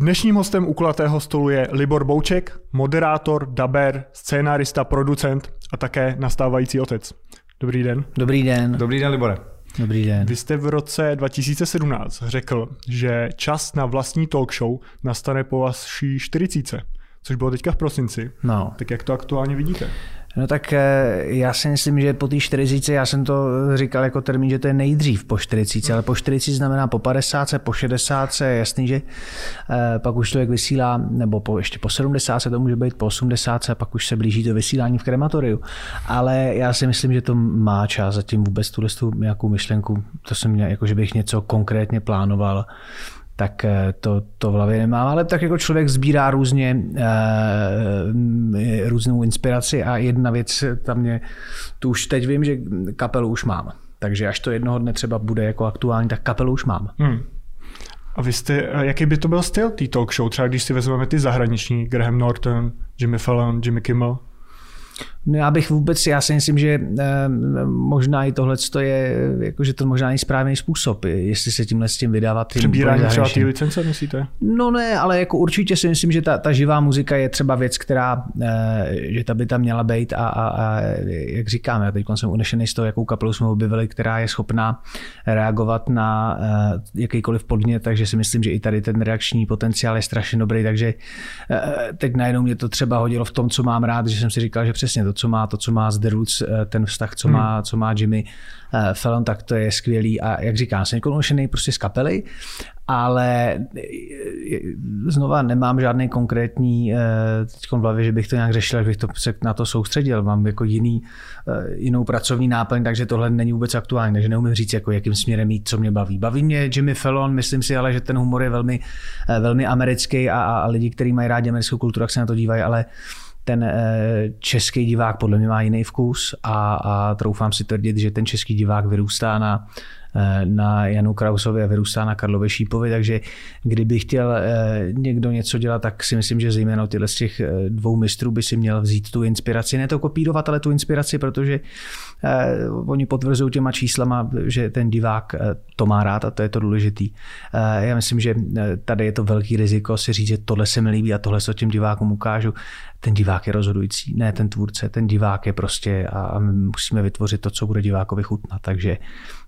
Dnešním hostem u kulatého stolu je Libor Bouček, moderátor, daber, scénárista, producent a také nastávající otec. Dobrý den. Dobrý den. Dobrý den, Libore. Dobrý den. Vy jste v roce 2017 řekl, že čas na vlastní talk show nastane po vaší 40, což bylo teďka v prosinci. No. Tak jak to aktuálně vidíte? No tak eh, já si myslím, že po té 40, já jsem to říkal jako termín, že to je nejdřív po 40, ale po 40 znamená po 50, po 60, je jasný, že eh, pak už člověk vysílá, nebo po, ještě po 70 to může být po 80, pak už se blíží to vysílání v krematoriu. Ale já si myslím, že to má čas, zatím vůbec tuhle nějakou myšlenku, to jsem měl, jako že bych něco konkrétně plánoval tak eh, to, to v hlavě nemám, ale tak jako člověk sbírá různě e, různou inspiraci a jedna věc tam mě, tu už teď vím, že kapelu už mám. Takže až to jednoho dne třeba bude jako aktuální, tak kapelu už mám. Hmm. A vy jste, jaký by to byl styl té talk show? Třeba když si vezmeme ty zahraniční, Graham Norton, Jimmy Fallon, Jimmy Kimmel? No já bych vůbec, já si myslím, že eh, možná i tohle je, jako, že to možná není správný způsob, jestli se tímhle s tím vydávat. Přebírání třeba ty licence, myslíte? No ne, ale jako určitě si myslím, že ta, ta živá muzika je třeba věc, která, eh, že ta by tam měla být a, a, a jak říkám, já teď jsem unešený z toho, jakou kapelu jsme objevili, která je schopná reagovat na eh, jakýkoliv podnět, takže si myslím, že i tady ten reakční potenciál je strašně dobrý, takže teď najednou mě to třeba hodilo v tom, co mám rád, že jsem si říkal, že přesně to, co má, to, co má z The Roots, eh, ten vztah, co, hmm. má, co má Jimmy eh, Fallon, tak to je skvělý. A jak říkám, jsem unošený prostě z kapely, ale eh, znova nemám žádný konkrétní teď v hlavě, že bych to nějak řešil, že bych to se na to soustředil. Mám jako jiný, jinou pracovní náplň, takže tohle není vůbec aktuální, takže neumím říct, jako jakým směrem jít, co mě baví. Baví mě Jimmy Fallon, myslím si ale, že ten humor je velmi, velmi americký a, a lidi, kteří mají rádi americkou kulturu, tak se na to dívají, ale ten eh, český divák podle mě má jiný vkus a, a troufám si tvrdit, že ten český divák vyrůstá na na Janu Krausovi a vyrůstá na Karlově Šípovi, takže kdyby chtěl eh, někdo něco dělat, tak si myslím, že zejména tyhle z těch eh, dvou mistrů by si měl vzít tu inspiraci, ne to kopírovat, ale tu inspiraci, protože oni potvrzují těma číslama, že ten divák to má rád a to je to důležitý. Já myslím, že tady je to velký riziko si říct, že tohle se mi líbí a tohle se těm divákům ukážu. Ten divák je rozhodující, ne ten tvůrce, ten divák je prostě a my musíme vytvořit to, co bude divákovi chutnat. Takže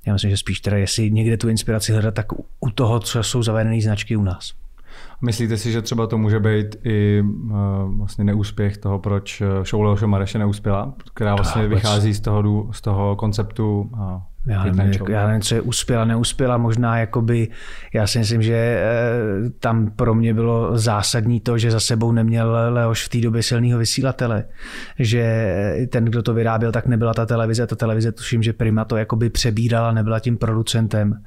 já myslím, že spíš teda, jestli někde tu inspiraci hledat, tak u toho, co jsou zavedené značky u nás. Myslíte si, že třeba to může být i uh, vlastně neúspěch toho, proč eh, show Leoša Mareše neuspěla, která vlastně vychází z toho, z toho konceptu uh, já nevím, já nevím, co je uspěla, neuspěla, možná jakoby, já si myslím, že eh, tam pro mě bylo zásadní to, že za sebou neměl Leoš v té době silného vysílatele, že ten, kdo to vyráběl, tak nebyla ta televize, ta televize tuším, že Prima to jakoby přebírala, nebyla tím producentem.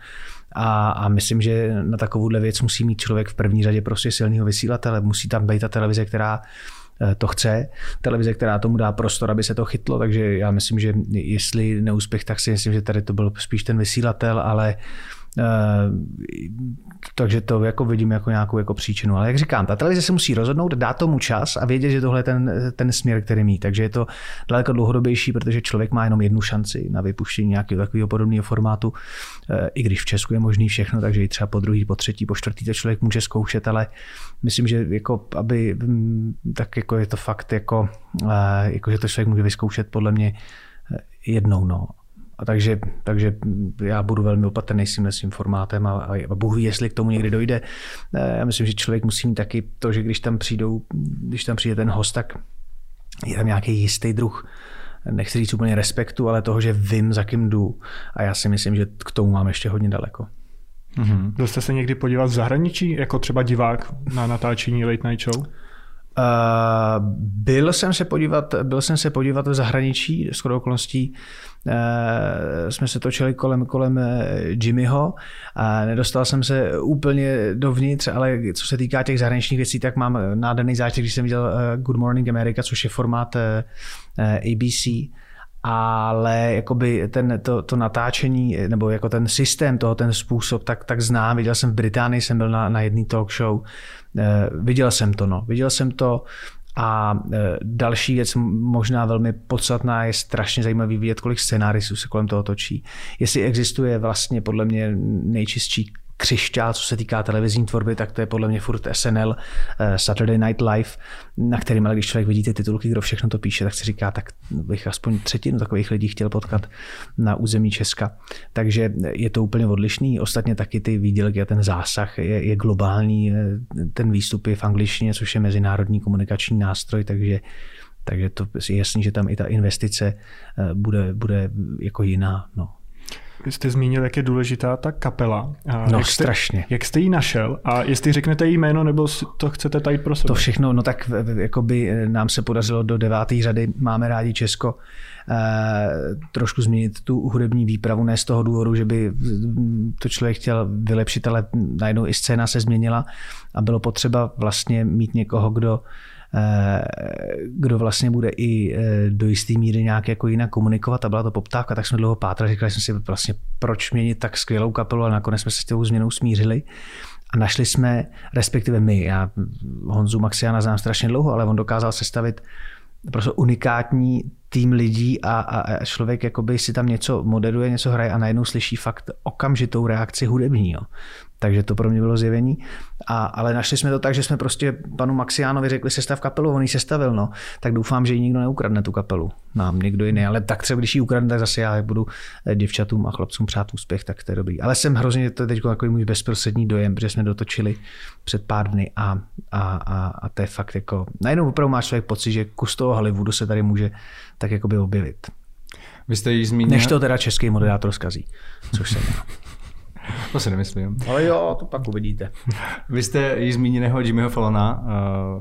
A, a myslím, že na takovouhle věc musí mít člověk v první řadě prostě silného vysílatele. Musí tam být ta televize, která Eh, to chce, televize, která tomu dá prostor, aby se to chytlo, takže já myslím, že jestli neúspěch, tak si myslím, že tady to byl spíš ten vysílatel, ale Eh, takže to jako vidím jako nějakou jako příčinu. Ale jak říkám, ta televize se musí rozhodnout, dát tomu čas a vědět, že tohle je ten, ten směr, který mít. Takže je to daleko dlouhodobější, protože člověk má jenom jednu šanci na vypuštění nějakého takového podobného formátu. Eh, I když v Česku je možný všechno, takže i třeba po druhý, po třetí, po čtvrtý to člověk může zkoušet, ale myslím, že jako, aby, mm, tak jako je to fakt jako, eh, jako že to člověk může vyzkoušet podle mě jednou. No. A takže, takže já budu velmi opatrný s tím formátem a, a ví, jestli k tomu někdy dojde. Eh, já myslím, že člověk musí mít taky to, že když tam přijdou, když tam přijde ten host, tak je tam nějaký jistý druh nechci říct úplně respektu, ale toho, že vím, za kým jdu. A já si myslím, že k tomu mám ještě hodně daleko. Mm-hmm. Byl jste se někdy podívat v zahraničí, jako třeba divák na natáčení Late Night Show? Uh, byl jsem se podívat, byl jsem se podívat v zahraničí, s okolností uh, jsme se točili kolem, kolem eh, Jimmyho a nedostal jsem se úplně dovnitř, ale co se týká těch zahraničních věcí, tak mám nádherný zážitek, když jsem viděl Good Morning America, což je formát ABC, ale jakoby ten, to, to natáčení, nebo jako ten systém toho, ten způsob, tak, tak znám. Viděl jsem v Británii, jsem byl na, na jedný talk show, Eh, viděl jsem to, no. Viděl jsem to a eh, další věc, možná velmi podstatná, je strašně zajímavý vidět, kolik scénárisů se kolem toho točí. Jestli existuje vlastně podle mě nejčistší křišťál, co se týká televizní tvorby, tak to je podle mě furt SNL, eh, Saturday Night Live, na kterým, ale když člověk vidí ty titulky, kdo všechno to píše, tak si říká, tak bych aspoň třetinu takových lidí chtěl potkat na území Česka. Takže je to úplně odlišný. Ostatně taky ty výdělky a ten zásah je, je globální. Ten výstup je v angličtině, což je mezinárodní komunikační nástroj, takže takže to je jasný, že tam i ta investice eh, bude, bude jako jiná. No. Jste zmínil, jak je důležitá ta kapela. A no jak jste, strašně. Jak jste ji našel a jestli řeknete jí jméno, nebo to chcete tajit pro sebe? To všechno, no tak jakoby eh, nám se podařilo do deváté řady, máme rádi Česko, eh, trošku změnit tu hudební výpravu, ne z toho důvodu, že by to člověk chtěl vylepšit, ale najednou i scéna se změnila a bylo potřeba vlastně mít někoho, kdo Eh, kdo vlastně bude i eh, do jisté míry nějak jako jinak komunikovat a byla to poptávka, tak jsme dlouho pátrali, říkali jsme si vlastně, proč měnit tak skvělou kapelu a nakonec jsme se s tou změnou smířili. A našli jsme, respektive my, já Honzu Maxiana znám strašně dlouho, ale on dokázal sestavit prostě unikátní tým lidí a, a člověk jakoby si tam něco moderuje, něco hraje a najednou slyší fakt okamžitou reakci hudební. Jo. Takže to pro mě bylo zjevení. A, ale našli jsme to tak, že jsme prostě panu Maxiánovi řekli sestav kapelu, on ji sestavil, no. Tak doufám, že ji nikdo neukradne tu kapelu. Nám někdo jiný, ale tak třeba když ji ukradne, tak zase já budu eh, děvčatům a chlapcům přát úspěch, tak to je dobrý. Ale jsem hrozně, to je teď takový můj bezprostřední dojem, protože jsme dotočili před pár dny a, a, a, a to je fakt jako, najednou opravdu máš člověk pocit, že kus toho Hollywoodu se tady může tak jakoby objevit. Vy jste ji zmínil. Než to teda český moderátor zkazí, což jsem já. To si nemyslím. Ale jo, to pak uvidíte. Vy jste ji zmíněného Jimmyho Fallona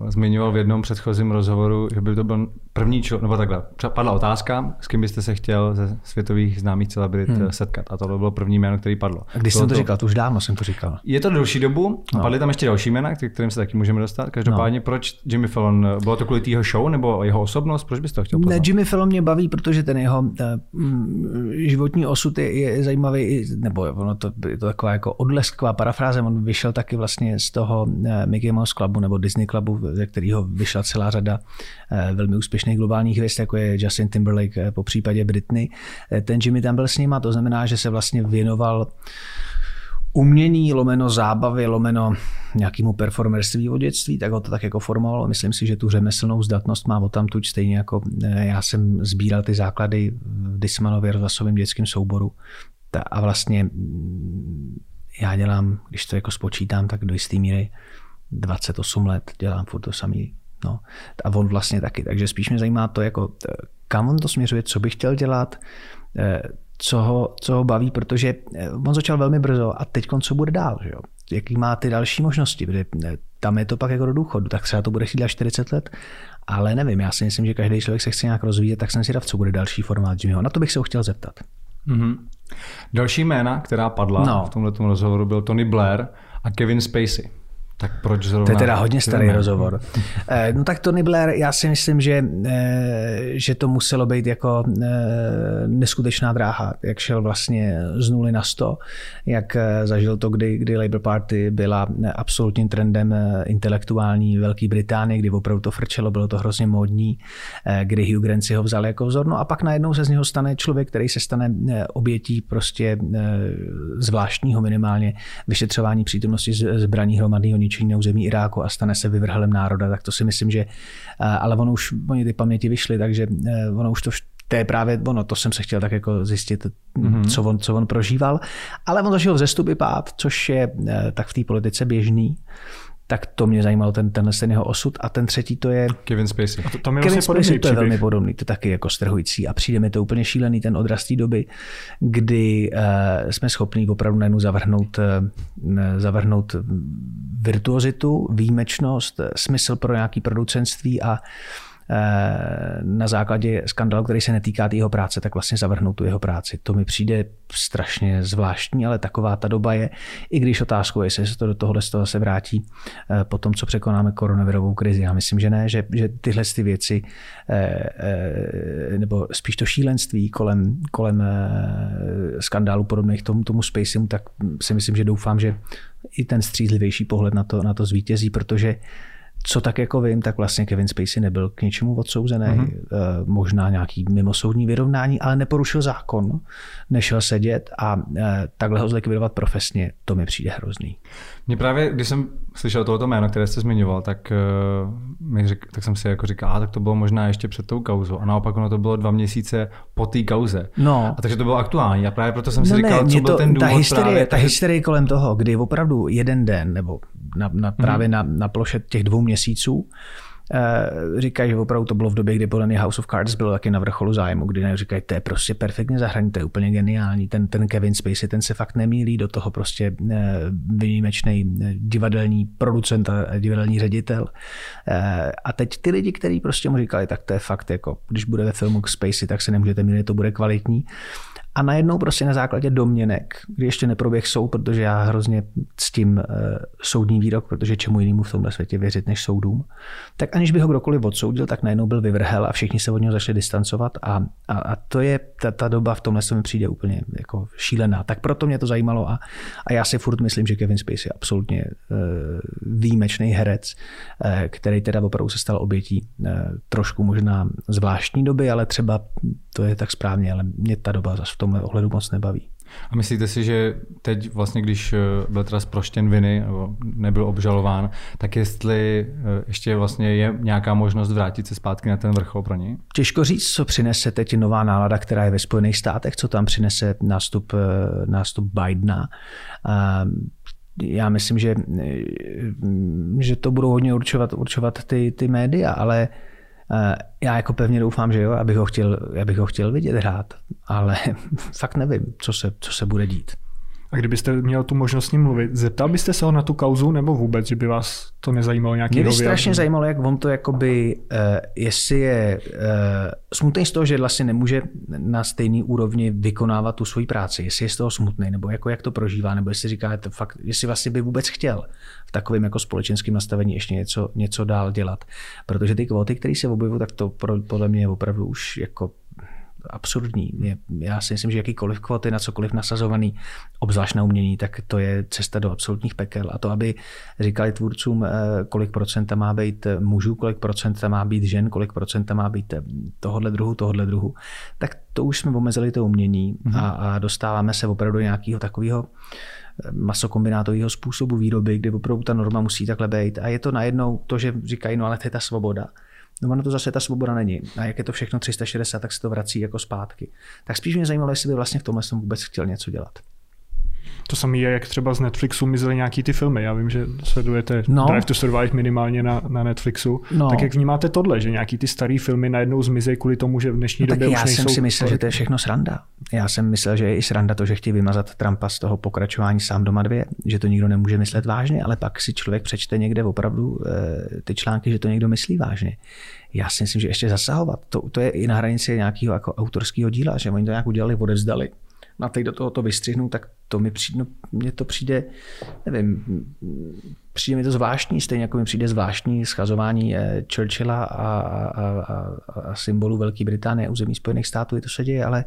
uh, zmiňoval v jednom předchozím rozhovoru, že by to byl první člověk, nebo takhle, padla otázka, s kým byste se chtěl ze světových známých celebrit hmm. setkat. A to bylo první jméno, který padlo. A když bylo jsem to, to říkal, to už dávno jsem to říkal. Je to delší dobu, no. padly tam ještě další jména, kterým se taky můžeme dostat. Každopádně, no. proč Jimmy Fallon? Bylo to kvůli jeho show nebo jeho osobnost? Proč byste to chtěl poznat? Ne, Jimmy Fallon mě baví, protože ten jeho uh, životní osud je, je zajímavý, nebo ono to, je to taková jako odlesková parafráze. On vyšel taky vlastně z toho uh, Mickey Mouse Clubu nebo Disney Clubu, ze kterého vyšla celá řada uh, velmi úspěšných globálních hvězd, jako je Justin Timberlake, po případě Britney. Ten Jimmy tam byl s nima, to znamená, že se vlastně věnoval umění, lomeno zábavy, lomeno nějakému performerství od dětství, tak ho to tak jako formovalo. Myslím si, že tu řemeslnou zdatnost má o tamtuť stejně jako eh, já jsem sbíral ty základy v Dismanově rozhlasovém dětském souboru. A vlastně mm, já dělám, když to jako spočítám, tak do jisté míry 28 let dělám furt to samý. No. A on vlastně taky. Takže spíš mě zajímá to, jako, kam on to směřuje, co by chtěl dělat, eh, co ho, co ho baví, protože eh, on začal velmi brzo a teď co bude dál, že jo? jaký má ty další možnosti, protože eh, tam je to pak jako do důchodu, tak třeba to bude chtít 40 let, ale nevím, já si myslím, že každý člověk se chce nějak rozvíjet, tak jsem si dav, co bude další formát Jimmyho. Na to bych se ho chtěl zeptat. Mm-hmm. Další jména, která padla no. v tomto rozhovoru, byl Tony Blair a Kevin Spacey. Tak proč zrovna? To je teda hodně starý rozhovor. Eh, no tak Tony Blair, já si myslím, že, eh, že to muselo být jako eh, neskutečná dráha, jak šel vlastně z nuly na sto, jak zažil to, kdy, kdy Labour Party byla absolutním trendem intelektuální Velké Británie, kdy opravdu to frčelo, bylo to hrozně módní, kdy Hugh Grant si ho vzal jako vzor, no a pak najednou se z něho stane člověk, který se stane obětí prostě zvláštního minimálně vyšetřování přítomnosti zbraní hromadného ničení na území Iráku a stane se vyvrhelem národa, tak to si myslím, že, eh, ale ono už, oni ty paměti vyšly, takže eh, ono už to to je právě ono, to jsem se chtěl tak jako zjistit, mm-hmm. co, on, co on prožíval. Ale on zažil vzestup i pád, což je eh, tak v té politice běžný tak to mě zajímalo, ten, tenhle ten jeho osud. A ten třetí to je... Kevin Spacey. A to, to Kevin vlastně Spacey to je velmi podobný, to je taky jako strhující. A přijde mi to úplně šílený, ten odrast té doby, kdy uh, jsme schopni opravdu najednou zavrhnout, uh, zavrhnout virtuozitu, výjimečnost, smysl pro nějaký producentství a Eh, na základě skandalu, který se netýká jeho práce, tak vlastně zavrhnout tu jeho práci. To mi přijde strašně zvláštní, ale taková ta doba je, i když otázkou je, jestli se to do tohohle z toho se vrátí eh, po tom, co překonáme koronavirovou krizi. Já myslím, že ne, že, že tyhle ty věci, eh, nebo spíš to šílenství kolem, kolem skandálu podobných tomu, tomu Spaceymu, tak si myslím, že doufám, že i ten střízlivější pohled na to, na to zvítězí, protože co tak jako vím, tak vlastně Kevin Spacey nebyl k něčemu odsouzený, mm-hmm. možná nějaký mimosoudní vyrovnání, ale neporušil zákon, nešel sedět a eh, takhle ho zlikvidovat profesně, to mi přijde hrozný. Mně právě, když jsem slyšel tohoto jméno, které jste zmiňoval, tak, uh, mi řek, tak jsem si jako říkal, a tak to bylo možná ještě před tou kauzou. A naopak ono to bylo dva měsíce po té kauze. No. A takže to bylo aktuální. A právě proto jsem si no říkal, ne, co byl to, ten důvod ta hysterie, právě. Ta hysterie kolem toho, kdy opravdu jeden den, nebo na, na, právě mm-hmm. na, na ploše těch dvou měsíců, říkají, že opravdu to bylo v době, kdy podle mě House of Cards bylo taky na vrcholu zájmu, kdy říkají, to je prostě perfektně zahraní, to je úplně geniální. Ten, ten Kevin Spacey, ten se fakt nemýlí do toho prostě uh, výjimečný uh, divadelní producent a divadelní ředitel. A teď ty lidi, kteří prostě mu říkali, tak to je fakt jako, když bude ve filmu k Spacey, tak se nemůžete mýlit, to bude kvalitní. A najednou prostě na základě domněnek, kdy ještě neproběh soud, protože já hrozně ctím uh, soudní výrok, protože čemu jinému v tomhle světě věřit než soudům, tak aniž by ho kdokoliv odsoudil, tak najednou byl vyvrhel a všichni se od něho začali distancovat a, a, a to je, ta, ta doba v tomhle mi přijde úplně jako šílená. Tak proto mě to zajímalo a, a já si furt myslím, že Kevin Spacey je absolutně uh, výjimečný herec, uh, který teda opravdu se stal obětí trošku možná zvláštní doby, ale třeba to je tak správně, ale mě ta doba zase v tomhle ohledu moc nebaví. A myslíte si, že teď vlastně, když eh, byl teda zproštěn viny, nebo nebyl obžalován, tak jestli eh, ještě vlastně je nějaká možnost vrátit se zpátky na ten vrchol pro něj? Těžko říct, co přinese teď nová nálada, která je ve Spojených státech, co tam přinese nástup, eh, nástup Bidena. Já myslím, že, že to budou hodně určovat, určovat ty, ty média, ale já jako pevně doufám, že jo, abych ho chtěl, abych ho chtěl vidět hrát, ale fakt nevím, co se, co se bude dít. A kdybyste měl tu možnost s ním mluvit, zeptal byste se ho na tu kauzu nebo vůbec, že by vás to nezajímalo nějaký Mě by strašně zajímalo, jak on to jakoby, uh, jestli je uh, smutný z toho, že vlastně nemůže na stejný úrovni vykonávat tu svoji práci, jestli je z toho smutný, nebo jako jak to prožívá, nebo jestli říká, to fakt, jestli vlastně by vůbec chtěl v takovém jako společenském nastavení ještě něco, něco dál dělat. Protože ty kvóty, které se objevují, tak to pro, podle mě je opravdu už jako absurdní. Já si myslím, že jakýkoliv kvoty na cokoliv nasazovaný, obzvlášť na umění, tak to je cesta do absolutních pekel. A to, aby říkali tvůrcům, eh, kolik procenta má být mužů, kolik procenta má být žen, kolik procenta má být eh, tohohle druhu, tohohle druhu, tak to už jsme omezili to umění mm-hmm. a, a dostáváme se opravdu do nějakého takového eh, masokombinátového způsobu výroby, kdy opravdu ta norma musí takhle být. A je to najednou to, že říkají, no ale to je ta svoboda. No ono to zase ta svoboda není. A jak je to všechno 360, tak se to vrací jako zpátky. Tak spíš mě zajímalo, jestli by vlastně v tomhle jsem vůbec chtěl něco dělat. To samé je, jak třeba z Netflixu mizely nějaký ty filmy. Já vím, že sledujete no. Drive to Survive minimálně na, na Netflixu. No. Tak jak vnímáte tohle, že nějaký ty staré filmy najednou zmizejí kvůli tomu, že v dnešní no, době já už jsem si myslel, že to je všechno sranda. Já jsem myslel, že je i sranda to, že chtějí vymazat Trumpa z toho pokračování sám doma dvě, že to nikdo nemůže myslet vážně, ale pak si člověk přečte někde opravdu e, ty články, že to někdo myslí vážně. Já si myslím, že ještě zasahovat, to, to je i na hranici nějakého jako autorského díla, že oni to nějak udělali, odevzdali a teď do toho to vystřihnu, tak to mi přijde, no, mně to přijde, nevím, přijde mi to zvláštní, stejně jako mi přijde zvláštní schazování eh, Churchilla a, a, a, a symbolu Velké Británie území Spojených států, je to se děje, ale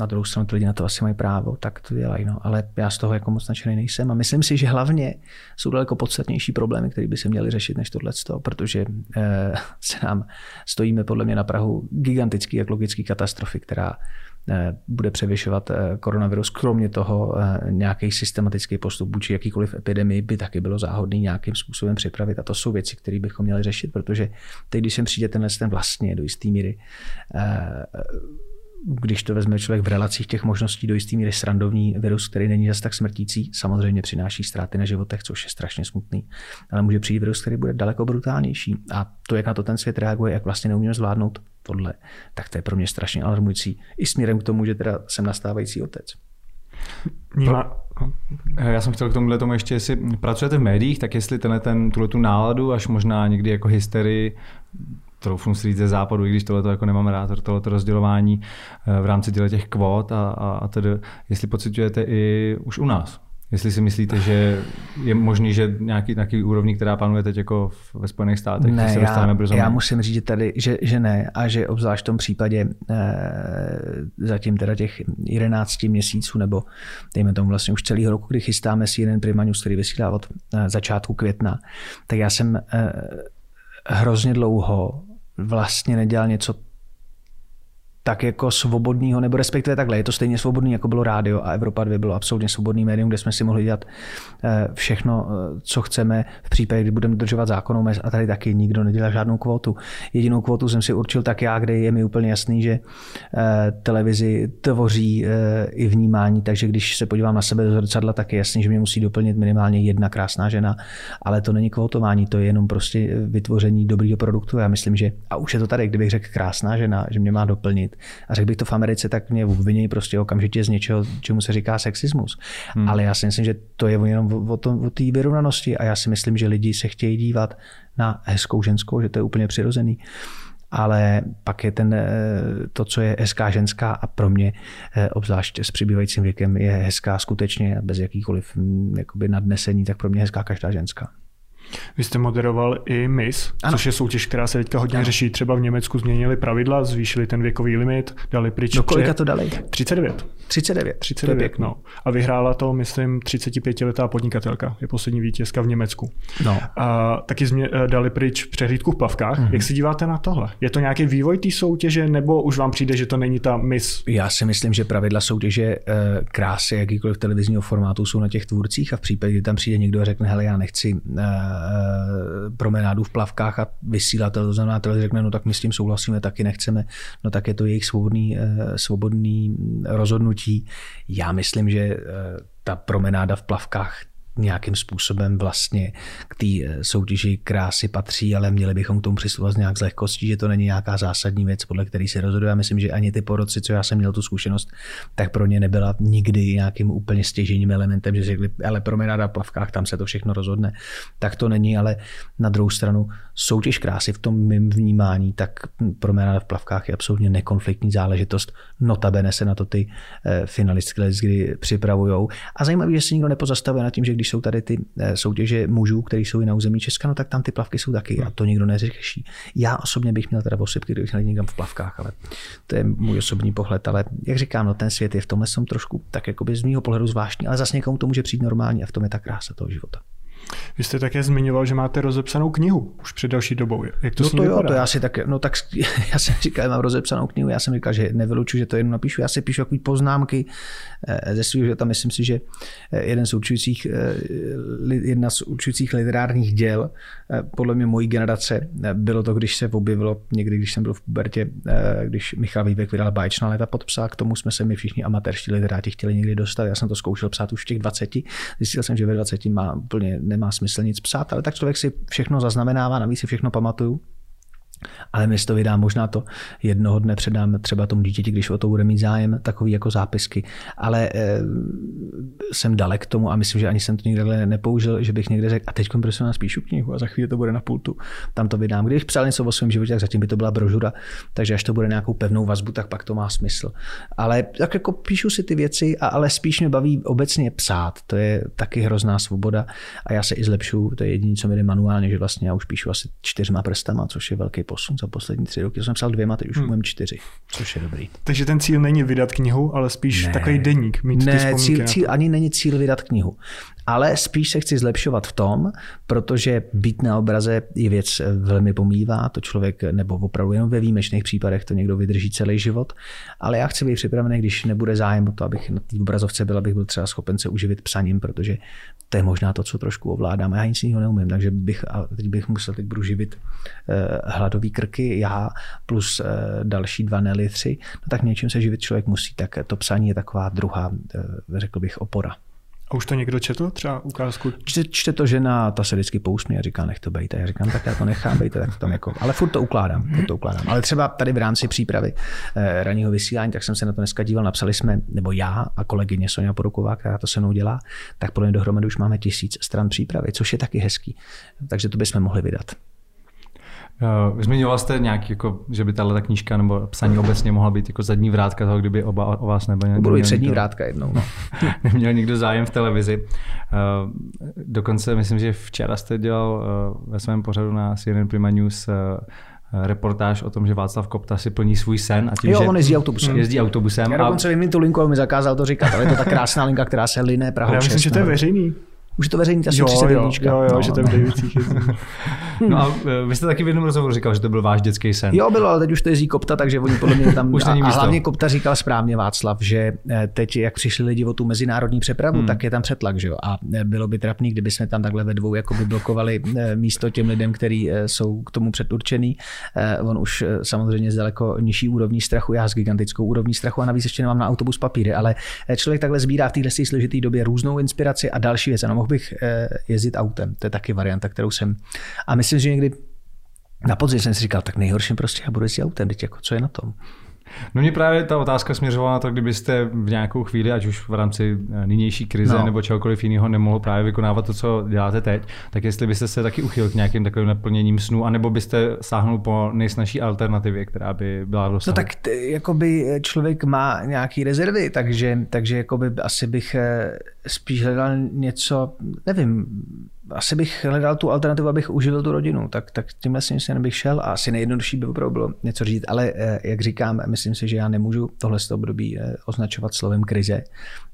na druhou stranu ty lidi na to asi mají právo, tak to dělají. No. Ale já z toho jako moc nadšený nejsem. A myslím si, že hlavně jsou daleko podstatnější problémy, které by se měly řešit než tohle, protože eh, se nám stojíme podle mě na Prahu gigantický ekologický katastrofy, která bude převyšovat eh, koronavirus. Kromě toho eh, nějaký systematický postup vůči jakýkoliv epidemii by taky bylo záhodný nějakým způsobem připravit. A to jsou věci, které bychom měli řešit, protože teď, když sem přijde tenhle ten vlastně do jisté míry když to vezme člověk v relacích těch možností do jistý míry srandovní virus, který není zase tak smrtící, samozřejmě přináší ztráty na životech, což je strašně smutný, ale může přijít virus, který bude daleko brutálnější. A to, jak na to ten svět reaguje, jak vlastně neumíme zvládnout tohle, tak to je pro mě strašně alarmující. I směrem k tomu, že teda jsem nastávající otec. Pro, já jsem chtěl k tomuhle tomu ještě, jestli pracujete v médiích, tak jestli tenhle ten, tuhle tu náladu, až možná někdy jako hysterii, troufnu si říct ze západu, i když tohle jako nemám rád, tohle rozdělování eh, v rámci těch kvót a, a, a tedy, jestli pocitujete i už u nás. Jestli si myslíte, že je možný, že nějaký, nějaký úrovní, která panuje teď jako ve Spojených státech, ne, se dostaneme brzo. Já musím říct tady, že, že ne a že obzvlášť v tom případě e, zatím teda těch 11 měsíců nebo dejme tomu vlastně už celý rok, kdy chystáme si jeden Primanus, který vysílá od e, začátku května, tak já jsem e, hrozně dlouho vlastně nedělal něco tak jako svobodného, nebo respektive takhle, je to stejně svobodný, jako bylo rádio a Evropa 2 bylo absolutně svobodný médium, kde jsme si mohli dělat eh, všechno, eh, co chceme v případě, kdy budeme dodržovat zákonnou mez a tady taky nikdo nedělá žádnou kvotu. Jedinou kvotu jsem si určil tak já, kde je mi úplně jasný, že eh, televizi tvoří i vnímání, takže když se podívám na sebe do zrcadla, tak je jasný, že mě musí doplnit minimálně jedna krásná žena, ale to není kvotování, to je jenom prostě vytvoření dobrého produktu. Já myslím, že, a už je to tady, kdybych řekl krásná žena, že mě má doplnit, a řekl bych to v Americe, tak mě obviní prostě okamžitě z něčeho, čemu se říká sexismus. Hmm. Ale já si myslím, že to je jenom o, tom, o té vyrovnanosti a já si myslím, že lidi se chtějí dívat na hezkou ženskou, že to je úplně přirozený ale pak je ten, eh, to, co je hezká ženská a pro mě, eh, obzvlášť s přibývajícím věkem, je hezká skutečně bez jakýkoliv hm, jakoby nadnesení, tak pro mě hezká každá ženská. Vy jste moderoval i MIS, ano. což je soutěž, která se teďka hodně ano. řeší. Třeba v Německu změnili pravidla, zvýšili ten věkový limit, dali pryč. Do kolika to dali? 39. 39. 39, no. A vyhrála to, myslím, 35-letá podnikatelka. Je poslední vítězka v Německu. No. A taky jsme eh, dali pryč přehlídku v plavkách. Mm-hmm. Jak se díváte na tohle? Je to nějaký vývoj té soutěže, nebo už vám přijde, že to není ta MIS? Já si myslím, že pravidla soutěže eh, krásy jakýkoliv televizního formátu jsou na těch tvůrcích a v případě, kdy tam přijde někdo a řekne, hele, já nechci eh, promenádu v plavkách a vysílatel, to znamená, řekne, no tak my s tím souhlasíme, taky nechceme, no tak je to jejich svobodný, svobodný rozhodnutí. Já myslím, že ta promenáda v plavkách nějakým způsobem vlastně k té eh, soutěži krásy patří, ale měli bychom k tomu přistupovat nějak z lehkostí, že to není nějaká zásadní věc, podle které se rozhoduje. Já myslím, že ani ty poroci, co já jsem měl tu zkušenost, tak pro ně nebyla nikdy nějakým úplně stěžením elementem, že řekli, ale promenáda v plavkách, tam se to všechno rozhodne. Tak to není, ale na druhou stranu soutěž krásy v tom mým vnímání, tak promenáda v plavkách je absolutně nekonfliktní záležitost. Notabene se na to ty eh, finalistky kdy připravují. A zajímavé, že se nikdo nepozastavuje na tím, že když jsou tady ty eh, soutěže mužů, kteří jsou i na území Česka, no tak tam ty plavky jsou taky a to nikdo neřeší. Já osobně bych měl teda osypky, kdybych měl někam v plavkách, ale to je můj osobní pohled. Ale jak říkám, no, ten svět je v tomhle jsem trošku tak jakoby z mého pohledu zvláštní, ale zase někomu to může přijít normálně a v tom je ta krása toho života. Vy jste také zmiňoval, že máte rozepsanou knihu už před další dobou. Jak to no to jo, to já si tak, no tak já jsem říkal, že mám rozepsanou knihu, já jsem říkal, že nevylučuji, že to jenom napíšu, já si píšu takové poznámky eh, ze svého života, myslím si, že eh, jeden z určujících, eh, jedna z určujících literárních děl, podle mě mojí generace, bylo to, když se objevilo někdy, když jsem byl v pubertě, když Michal Vývek vydal báječná léta pod psa, k tomu jsme se my všichni amatérští literáti chtěli někdy dostat. Já jsem to zkoušel psát už v těch 20. Zjistil jsem, že ve 20 má úplně nemá smysl nic psát, ale tak člověk si všechno zaznamenává, navíc si všechno pamatuju. Ale my to vydám, možná to jednoho dne předám třeba tomu dítěti, když o to bude mít zájem, takový jako zápisky. Ale e, jsem dalek tomu a myslím, že ani jsem to nikdy nepoužil, že bych někde řekl, a teď prosím vás píšu knihu a za chvíli to bude na pultu, tam to vydám. Když psal něco o svém životě, tak zatím by to byla brožura, takže až to bude nějakou pevnou vazbu, tak pak to má smysl. Ale tak jako píšu si ty věci, a, ale spíš mě baví obecně psát. To je taky hrozná svoboda a já se i zlepšu. To je jediné, co mi jde manuálně, že vlastně já už píšu asi čtyřma prstama, což je velký za poslední tři roky. Já jsem psal dvěma, teď už hmm. umím čtyři, což je dobrý. Takže ten cíl není vydat knihu, ale spíš ne, takový deník, mít ne, ty cíl, cíl ani není cíl vydat knihu. Ale spíš se chci zlepšovat v tom, protože být na obraze je věc eh, velmi pomývá, to člověk, nebo opravdu jenom ve výjimečných případech to někdo vydrží celý život. Ale já chci být připravený, když nebude zájem o to, abych na té obrazovce byl, abych byl třeba schopen se uživit psaním, protože to je možná to, co trošku ovládám. Já nic jiného neumím, takže bych, a teď bych musel, teď budu živit eh, hladový krky, já plus eh, další dva, nely tři, no tak něčím se živit člověk musí, tak to psaní je taková druhá, eh, řekl bych, opora. A už to někdo četl, třeba ukázku? Čte, čte to žena, ta se vždycky pousmí a říká, nech to bejt. A já říkám, tak já to nechám bejt, tak to tam jako, ale furt to ukládám, furt to ukládám. Ale třeba tady v rámci přípravy eh, ranního vysílání, tak jsem se na to dneska díval, napsali jsme, nebo já a kolegyně Sonja Poruková, která to se mnou dělá, tak podle mě dohromady už máme tisíc stran přípravy, což je taky hezký. Takže to bychom mohli vydat. Uh, zmiňoval jste nějak, jako, že by tahle knížka nebo psaní obecně mohla být jako zadní vrátka toho, kdyby oba o vás nebo Budu i přední vrátka jednou. No. neměl nikdo zájem v televizi. Uh, dokonce myslím, že včera jste dělal uh, ve svém pořadu na CNN Prima News uh, reportáž o tom, že Václav Kopta si plní svůj sen. A tím, jo, že on jezdí autobusem. Jezdí autobusem. Já dokonce a... vím tu linku, ale mi zakázal to říkat, ale je to ta krásná linka, která se line Praha Já myslím, že to je veřejný. Už je to veřejný, asi jo, 30 jo, jo, jo, no, že to je v no a e, vy jste taky v jednom rozhovoru říkal, že to byl váš dětský sen. Jo, bylo, ale teď už to jezdí Kopta, takže oni podle mě tam... už a, a hlavně Kopta říkal správně Václav, že e, teď, jak přišli lidi o tu mezinárodní přepravu, hmm. tak je tam přetlak, že jo. A e, bylo by trapný, kdyby jsme tam takhle ve dvou jakoby blokovali místo těm lidem, kteří jsou k tomu předurčený. On už samozřejmě z daleko nižší úrovní strachu, já s gigantickou úrovní strachu a navíc ještě nemám na autobus papíry, ale člověk takhle sbírá v téhle složité době různou inspiraci a další věc. Ano, mohl bych jezdit autem. To je taky varianta, kterou jsem. A myslím, že někdy na podzim jsem si říkal, tak nejhorším prostě já budu jezdit autem, teď jako, co je na tom? No mě právě ta otázka směřovala na to, kdybyste v nějakou chvíli, ať už v rámci eh, nynější krize no. nebo čehokoliv jiného, nemohl právě vykonávat to, co děláte teď, tak jestli byste se taky uchyl k nějakým takovým naplněním snů, anebo byste sáhnul po nejsnažší alternativě, která by byla v No tak t- jakoby eh, člověk má nějaký rezervy, takže, takže jakoby asi bych eh, spíš hledal něco, nevím, asi bych hledal tu alternativu, abych uživil tu rodinu, tak, tak tímhle si bych šel a asi nejjednodušší by opravdu bylo něco říct, ale jak říkám, myslím si, že já nemůžu tohle z období eh, označovat slovem krize.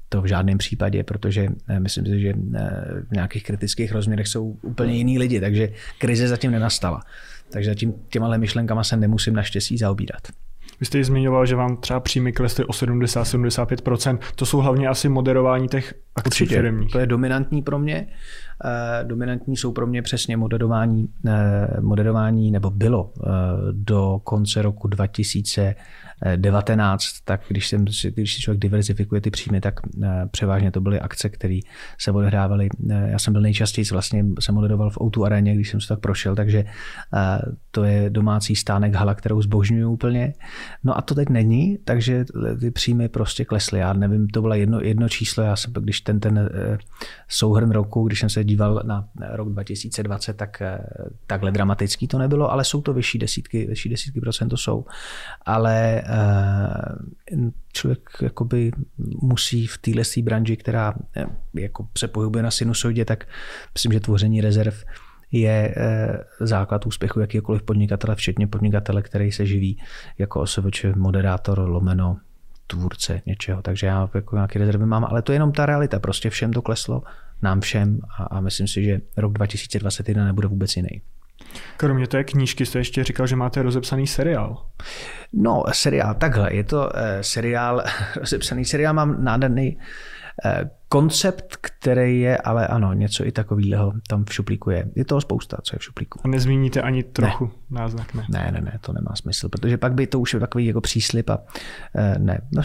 To v žádném případě, protože eh, myslím si, že eh, v nějakých kritických rozměrech jsou úplně jiní lidi, takže krize zatím nenastala. Takže zatím těma myšlenkama se nemusím naštěstí zaobírat. Vy jste zmiňoval, že vám třeba příjmy klesly o 70-75%. To jsou hlavně asi moderování těch akcí Určitě, firmních. To je dominantní pro mě. Eh, dominantní jsou pro mě přesně moderování, eh, moderování nebo bylo eh, do konce roku 2000 19, tak když, jsem, když si člověk diverzifikuje ty příjmy, tak eh, převážně to byly akce, které se odehrávaly. Eh, já jsem byl nejčastěji, vlastně jsem moderoval v O2 aréně, když jsem se tak prošel, takže eh, to je domácí stánek hala, kterou zbožňuju úplně. No a to teď není, takže ty příjmy prostě klesly. Já nevím, to bylo jedno, jedno číslo, já jsem, když ten, ten souhrn roku, když jsem se díval na rok 2020, tak takhle dramatický to nebylo, ale jsou to vyšší desítky, vyšší desítky procent to jsou. Ale člověk jakoby musí v téhle branži, která eh, jako se pohybuje na sinusoidě, tak myslím, že tvoření rezerv je eh, základ úspěchu jakýkoliv podnikatele, včetně podnikatele, který se živí jako osoboč moderátor, lomeno, tvůrce něčeho. Takže já jako nějaké rezervy mám, ale to je jenom ta realita. Prostě všem to kleslo, nám všem a, a myslím si, že rok 2021 nebude vůbec jiný. Kromě té knížky jste ještě říkal, že máte rozepsaný seriál. No, seriál, takhle, je to eh, seriál, rozepsaný seriál, mám nádherný eh, koncept, který je, ale ano, něco i takového tam v šuplíku je. Je toho spousta, co je v šuplíku. A nezmíníte ani trochu ne. náznak, ne? Ne, ne, ne, to nemá smysl, protože pak by to už je takový jako příslip a eh, ne. No,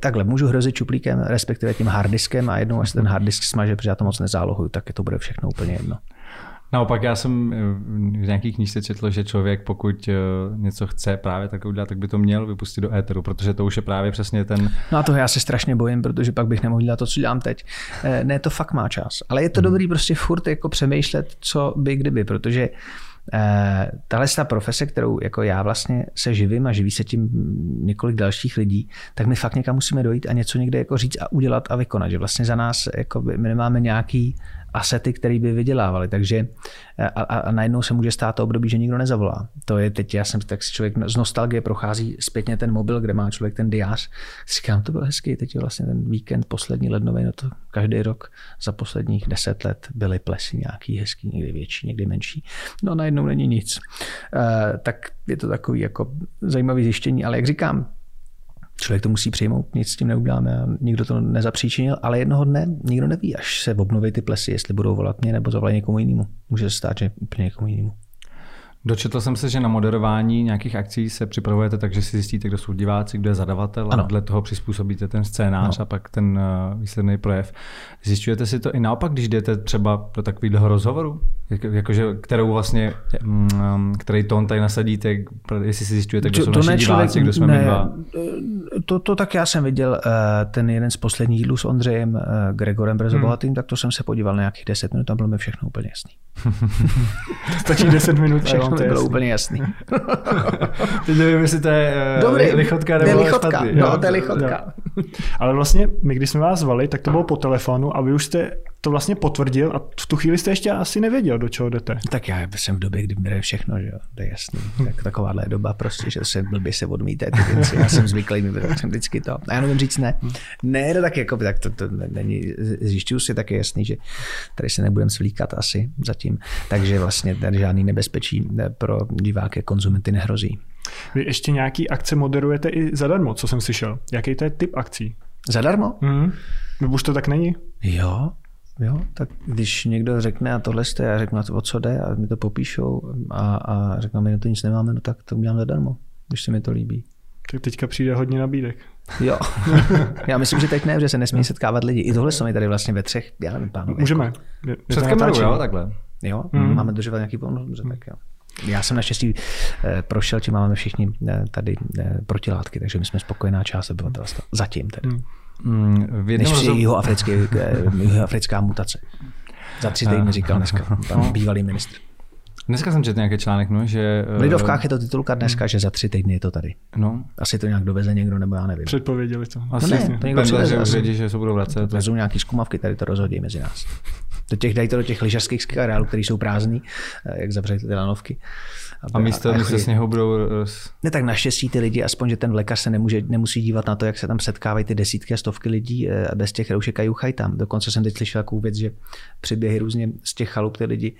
takhle, můžu hrozit šuplíkem, respektive tím harddiskem a jednou, až ten harddisk smaže, protože já to moc nezálohuju, tak je to bude všechno úplně jedno. Naopak já jsem eh, v nějaký knížce četl, že člověk pokud eh, něco chce právě tak udělat, tak by to měl vypustit do éteru, protože to už je právě přesně ten... No a to já se strašně bojím, protože pak bych nemohl dělat to, co dělám teď. Eh, ne, to fakt má čas. Ale je to hmm. dobrý prostě furt jako přemýšlet, co by kdyby, protože tahle ta profese, kterou jako já vlastně se živím a živí se tím několik dalších lidí, tak my fakt někam musíme dojít a něco někde jako říct a udělat a vykonat. Že vlastně za nás jako my nemáme nějaký asety, které by vydělávali. Takže a, a, a najednou se může stát to období, že nikdo nezavolá. To je teď, já jsem tak si člověk z nostalgie prochází zpětně ten mobil, kde má člověk ten diář. Říkám, to byl hezký, teď je vlastně ten víkend poslední lednový, no to každý rok za posledních deset let byly plesy nějaký hezký, někdy větší, někdy menší. No najednou není nic. E, tak je to takový jako zajímavý zjištění, ale jak říkám, člověk to musí přijmout, nic s tím neuděláme nikdo to nezapříčinil, ale jednoho dne nikdo neví, až se obnoví ty plesy, jestli budou volat mě nebo zavolají někomu jinému. Může se stát, že úplně někomu jinému. Dočetl jsem se, že na moderování nějakých akcí se připravujete tak, že si zjistíte, kdo jsou diváci, kdo je zadavatel ano. a dle toho přizpůsobíte ten scénář ano. a pak ten uh, výsledný projev. Zjišťujete si to i naopak, když jdete třeba do takového rozhovoru? jakože, kterou vlastně, mm, který tón tady nasadíte, jestli si zjišťujete, kdo to, jsou to naši diváci, kdo jsme ne, my dva? to, to tak já jsem viděl eh, ten jeden z posledních dílů s Ondřejem eh, Gregorem Brezobohatým, hmm. tak to jsem se podíval na nějakých 10 minut a bylo mi všechno úplně jasný. Stačí 10 minut všechno mi bylo jasný. úplně jasný. Teď nevím, jestli to je uh, Dobrý, lichotka nebo lichotka. Špatný. No, to je lichotka. Ale vlastně my, když jsme vás zvali, tak to bylo po telefonu a vy už jste to vlastně potvrdil a v tu chvíli jste ještě asi nevěděl, do čeho jdete. Tak já jsem v době, kdy bere všechno, že jo, to je jasný. Tak takováhle doba prostě, že se blbě se odmítá ty věci. Já jsem zvyklý, mi jsem vždycky to. A já nevím říct ne. Ne, to tak jako, tak to, to není, zjišťuju si, tak je jasný, že tady se nebudem svlíkat asi zatím. Takže vlastně tady žádný nebezpečí pro diváky konzumenty nehrozí. Vy ještě nějaký akce moderujete i zadarmo, co jsem slyšel. Jaký to je typ akcí? Zadarmo? Mm. Už to tak není? Jo, Jo, tak když někdo řekne a tohle jste, já řeknu, o co jde a mi to popíšou a, a řeknu, my na to nic nemáme, no tak to udělám zadarmo, když se mi to líbí. Tak teďka přijde hodně nabídek. Jo. Já myslím, že teď ne, že se nesmí setkávat lidi. I tohle jsou mi tady vlastně ve třech, já nevím, pánové. Můžeme. Jako. Před kamerou, jo, takhle. Jo, mm. máme dožívat nějaký bonus, dobře, tak jo. Já jsem naštěstí eh, prošel, že máme všichni eh, tady eh, protilátky, takže my jsme spokojená část obyvatelstva. Zatím tedy. Mm. V Než rozhod... jeho africká mutace. Za tři týdny říkal dneska pan bývalý ministr. Dneska jsem četl nějaký článek, no, že... V Lidovkách je to titulka dneska, že za tři týdny je to tady. No. Asi to nějak doveze někdo, nebo já nevím. Předpověděli to. Asi no ne, to někdo přiveze, že, vědí, že se budou vracet. Vezou nějaký zkumavky, tady to rozhodí mezi nás. Do těch, dají to do těch lyžařských areálů, které jsou prázdný, eh, jak zavřeli ty lanovky. A místo, se s něho budou... Roz... Ne, tak naštěstí ty lidi, aspoň, že ten lékař se nemůže, nemusí dívat na to, jak se tam setkávají ty desítky a stovky lidí eh, bez těch roušek a juchají tam. Dokonce jsem teď slyšel takovou věc, že přiběhy různě z těch chalup ty lidi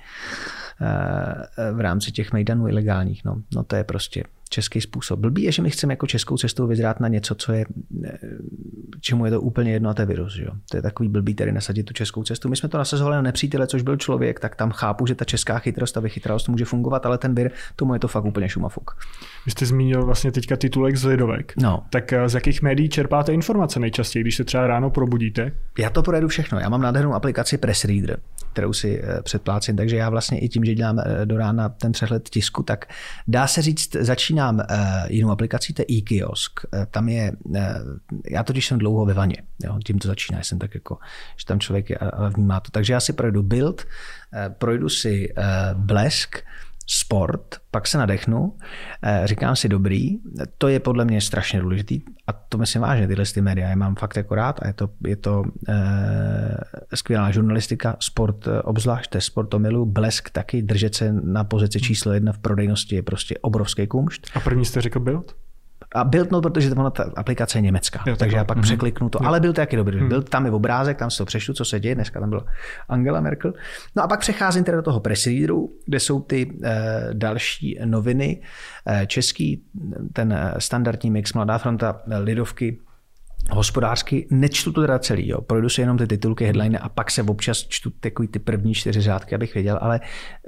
v rámci těch mejdanů ilegálních. No, no to je prostě český způsob. Blbý je, že my chceme jako českou cestou vyzrát na něco, co je, čemu je to úplně jedno a to je virus. Jo? To je takový blbý tady nasadit tu českou cestu. My jsme to nasazovali na nepřítele, což byl člověk, tak tam chápu, že ta česká chytrost a vychytralost může fungovat, ale ten vir, tomu je to fakt úplně šumafuk. Vy jste zmínil vlastně teďka titulek z Lidovek. No. Tak eh, z jakých médií čerpáte informace nejčastěji, když se třeba ráno probudíte? Já to projedu všechno. Já mám nádhernou aplikaci Press Reader, kterou si eh, předplácím, takže já vlastně i tím, že dělám eh, do rána ten přehled tisku, tak dá se říct, začínám jinou aplikací, to je e-kiosk. Tam je, já totiž jsem dlouho ve vaně, jo, tím to začíná, jsem tak jako, že tam člověk je vnímá to. Takže já si projedu build, projdu si blesk, sport, pak se nadechnu, eh, říkám si dobrý, to je podle mě strašně důležitý a to myslím vážně, tyhle ty média, já mám fakt jako rád a je to, je to eh, skvělá žurnalistika, sport eh, obzvlášť, to je sport to milu, blesk taky, držet se na pozici číslo jedna v prodejnosti je prostě obrovský kumšt. A první jste řekl Bild? A byl to, protože ona ta aplikace je německá, jo, takže já pak mm-hmm. překliknu to. Jo. Ale byl to jaký dobrý. Mm-hmm. Byl tam i obrázek, tam si to přešlu, co se děje. Dneska tam byla Angela Merkel. No a pak přecházím teda do toho press readeru, kde jsou ty e, další noviny. E, český, ten eh, standardní mix Mladá fronta, Lidovky, hospodářsky, nečtu to teda celý, jo. projdu si jenom ty titulky, headline a pak se občas čtu takový ty první čtyři řádky, abych věděl, ale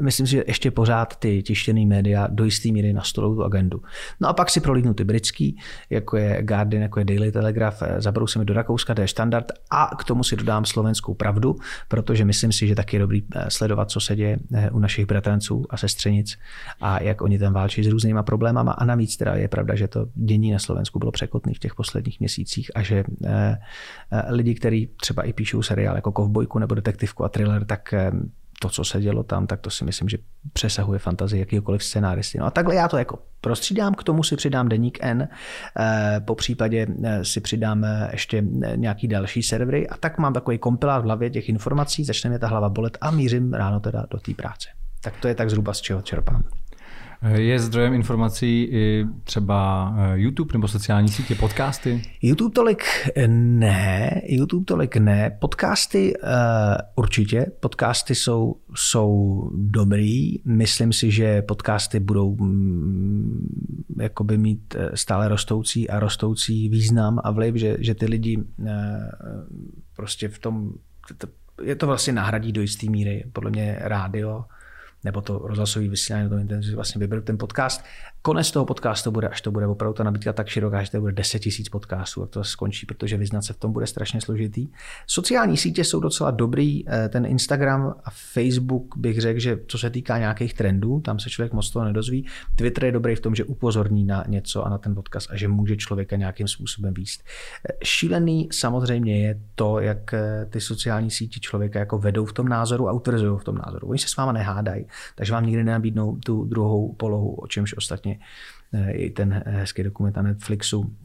myslím si, že ještě pořád ty tištěné média do jisté míry nastolují tu agendu. No a pak si prolídnu ty britský, jako je Guardian, jako je Daily Telegraph, eh, zabrou se mi do Rakouska, to je standard a k tomu si dodám slovenskou pravdu, protože myslím si, že taky je dobrý eh, sledovat, co se děje eh, u našich bratranců a sestřenic a jak oni tam válčí s různýma problémama a navíc teda je pravda, že to dění na Slovensku bylo překotný v těch posledních měsících a že eh, eh, lidi, kteří třeba i píšou seriál jako Kovbojku nebo detektivku a thriller, tak eh, to, co se dělo tam, tak to si myslím, že přesahuje fantazii jakýkoliv scénáristy. No a takhle já to jako prostřídám, k tomu si přidám deník N, po případě si přidám ještě nějaký další servery a tak mám takový kompilát v hlavě těch informací, začne mě ta hlava bolet a mířím ráno teda do té práce. Tak to je tak zhruba z čeho čerpám. Je zdrojem informací i třeba eh, YouTube nebo sociální sítě, podcasty? YouTube tolik ne, YouTube tolik ne. Podcasty uh, určitě. Podcasty jsou, jsou dobrý. Myslím si, že podcasty budou mm, jakoby mít eh, stále rostoucí a rostoucí význam a vliv, že, že ty lidi uh, prostě v tom, je to vlastně nahradí do jisté míry podle mě rádio nebo to rozhlasové vysílání, to vlastně vyberu ten podcast. Konec toho podcastu bude, až to bude opravdu ta nabídka tak široká, že to bude 10 tisíc podcastů, a to skončí, protože vyznat se v tom bude strašně složitý. Sociální sítě jsou docela dobrý, eh, ten Instagram a Facebook bych řekl, že co se týká nějakých trendů, tam se člověk moc toho nedozví. Twitter je dobrý v tom, že upozorní na něco a na ten podcast a že může člověka nějakým způsobem výst. Eh, šílený samozřejmě je to, jak eh, ty sociální sítě člověka jako vedou v tom názoru a utvrzují v tom názoru. Oni se s váma nehádají, takže vám nikdy nenabídnou tu druhou polohu, o čemž ostatně eh, i ten hezký dokument na Netflixu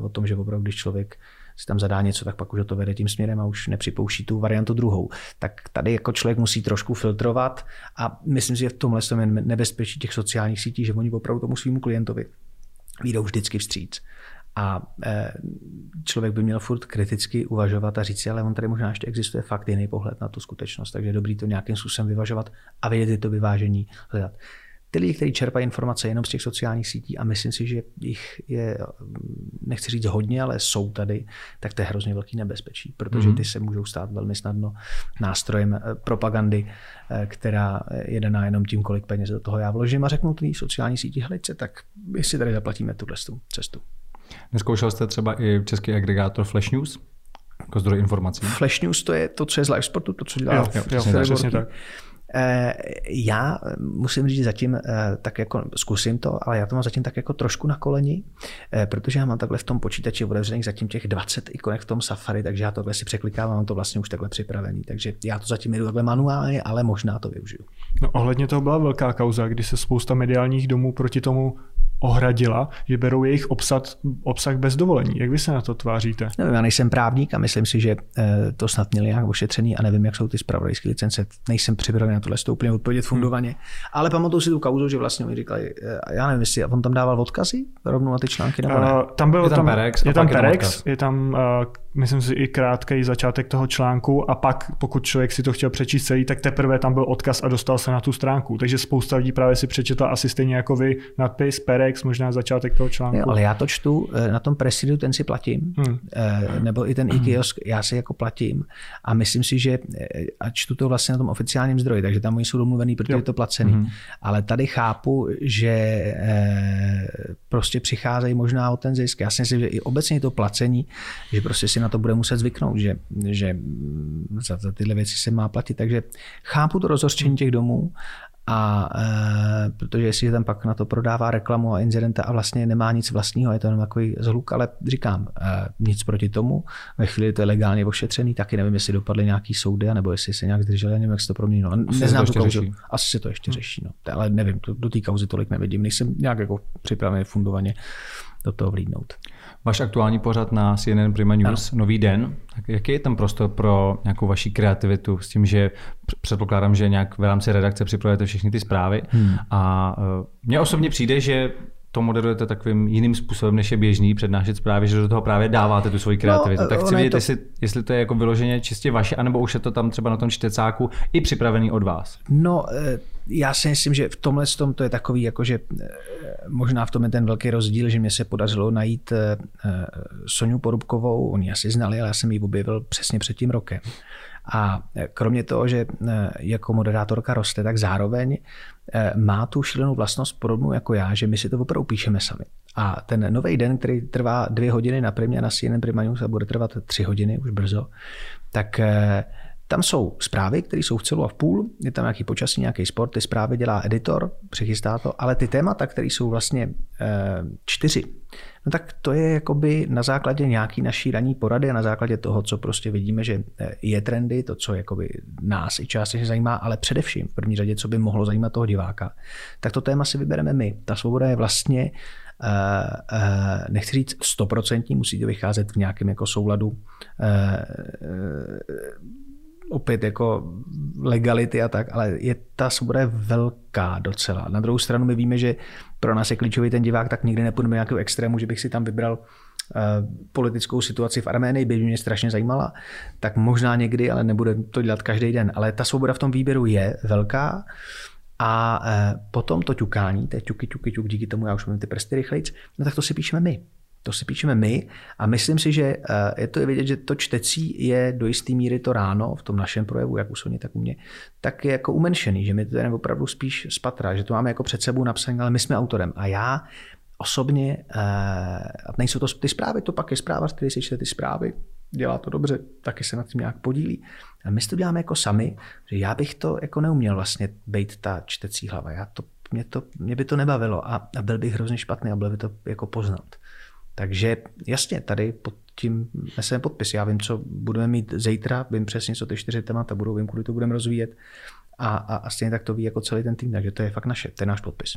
o tom, že opravdu, když člověk si tam zadá něco, tak pak už to vede tím směrem a už nepřipouští tu variantu druhou. Tak tady jako člověk musí trošku filtrovat a myslím si, že v tomhle je nebezpečí těch sociálních sítí, že oni opravdu tomu svýmu klientovi výjdou vždycky vstříc. A člověk by měl furt kriticky uvažovat a říct si, ale on tady možná ještě existuje fakt jiný pohled na tu skutečnost, takže dobrý to nějakým způsobem vyvažovat a vědět to vyvážení hledat. Ty lidi, kteří čerpají informace jenom z těch sociálních sítí a myslím si, že jich je, nechci říct hodně, ale jsou tady, tak to je hrozně velký nebezpečí, protože mhm. ty se můžou stát velmi snadno nástrojem e, propagandy, e, která je daná jenom tím, kolik peněz do toho já vložím a řeknu ty sociální síti, hliďte, tak jestli tady zaplatíme tuhle cestu. Neskoušel jste třeba i český agregátor Flash News? Jako zdroj informací. Flash News to je to, co je z live sportu, to, co dělá jo, jo, jo, přesně, přesně tak. Eh, já musím říct zatím eh, tak jako zkusím to, ale já to mám zatím tak jako trošku na koleni, eh, protože já mám takhle v tom počítači otevřených zatím těch 20 ikonek v tom Safari, takže já tohle si překlikávám, mám to vlastně už takhle připravený. Takže já to zatím jdu takhle manuálně, ale možná to využiju. No ohledně toho byla velká kauza, kdy se spousta mediálních domů proti tomu ohradila, že berou jejich obsah, obsah bez dovolení. Jak vy se na to tváříte? Nevím, já nejsem právník a myslím si, že eh, to snad měli nějak ošetřený a nevím, jak jsou ty spravodajské licence. Nejsem připravený na tohle to úplně odpovědět hmm. fundovaně. Hmm. Ale pamatuju si tu kauzu, že vlastně mi říkali, eh, já nevím, jestli on tam dával odkazy rovnou na ty články nebo ne? Uh, tam byl, je tam, Perex, je tam Perex, je tam, uh, myslím si, i krátký začátek toho článku a pak, pokud člověk si to chtěl přečíst celý, tak teprve tam byl odkaz a dostal se na tu stránku. Takže spousta lidí právě si přečetla asi stejně jako vy nadpis Perex Rex, možná začátek toho článku. Jo, ale já to čtu, eh, na tom presidu ten si platím, hmm. Eh, nebo i ten e-kiosk, já si jako platím a myslím si, že eh, a čtu to vlastně na tom oficiálním zdroji, takže tam oni jsou domluvený, protože jo. je to placený. Hmm. Ale tady chápu, že prostě přicházejí možná o ten zisk. Já si myslím, že i obecně to placení, že prostě si na to bude muset zvyknout, že, že za, za tyhle věci se má platit. Takže chápu to rozhořčení těch domů a e, protože jestli tam pak na to prodává reklamu a incidenta a vlastně nemá nic vlastního, je to jenom takový zhluk, ale říkám, e, nic proti tomu. Ve chvíli to je legálně ošetřený, taky nevím, jestli dopadly nějaký soudy, nebo jestli se nějak zdrželi, nevím, jak se to proměnilo. Neznám to kauzu. Asi se to ještě hmm. řeší, no. ale nevím, to, do té kauzy tolik nevidím, nejsem nějak jako připravený fundovaně do toho vlídnout. Váš aktuální pořad na CNN Prima News, ano. Nový den, tak jaký je tam prostor pro nějakou vaši kreativitu s tím, že předpokládám, že nějak v rámci redakce připravujete všechny ty zprávy hmm. a uh, mně osobně přijde, že to moderujete takovým jiným způsobem, než je běžný přednášet zprávy, že do toho právě dáváte tu svoji kreativitu. No, tak chci vědět, to... jestli, jestli to je jako vyloženě čistě vaše, anebo už je to tam třeba na tom čtecáku i připravený od vás. No, eh, já si myslím, že v tomhle tom to je takový, jakože eh, možná v tom je ten velký rozdíl, že mě se podařilo najít eh, Soniu Porubkovou, oni asi znali, ale já jsem ji objevil přesně před tím rokem. A kromě toho, že jako moderátorka roste, tak zároveň má tu šílenou vlastnost podobnou jako já, že my si to opravdu píšeme sami. A ten nový den, který trvá dvě hodiny na primě na CNN Prima News a bude trvat tři hodiny už brzo, tak tam jsou zprávy, které jsou v celu a v půl, je tam nějaký počasí, nějaký sport, ty zprávy dělá editor, přichystá to, ale ty témata, které jsou vlastně e, čtyři, no tak to je jakoby na základě nějaký naší ranní porady a na základě toho, co prostě vidíme, že eh, je trendy, to, co jakoby nás i částečně zajímá, ale především v první řadě, co by mohlo zajímat toho diváka, tak to téma si vybereme my. Ta svoboda je vlastně nechci říct stoprocentní, musí to vycházet v nějakém jako souladu opět jako legality a tak, ale je ta svoboda je velká docela. Na druhou stranu my víme, že pro nás je klíčový ten divák, tak nikdy nepůjdeme nějakého extrému, že bych si tam vybral uh, politickou situaci v Arménii, by mě strašně zajímala, tak možná někdy, ale nebude to dělat každý den. Ale ta svoboda v tom výběru je velká a uh, potom to ťukání, to je ťuky, ťuky, ťuk, díky tomu já už mám ty prsty rychlejc, no tak to si píšeme my. To si píšeme my a myslím si, že eh, je to vidět, že to čtecí je do jisté míry to ráno v tom našem projevu, jak u Sony, tak u mě, tak je jako umenšený, že my to jdeme opravdu spíš z patra, že to máme jako před sebou napsané, ale my jsme autorem. A já osobně, eh, a nejsou to ty zprávy, to pak je zpráva, z které si čte ty zprávy, dělá to dobře, taky se nad tím nějak podílí. A my to děláme jako sami, že já bych to jako neuměl vlastně být ta čtecí hlava. Já to, mě, to, mě by to nebavilo a, a byl bych hrozně špatný a byl by to jako poznat. Takže jasně, tady pod tím neseme podpis. Já vím, co budeme mít zítra, vím přesně, co ty čtyři témata budou, vím, kudy to budeme rozvíjet a, a, a stejně tak to ví jako celý ten tým, takže to je fakt naše, to je náš podpis.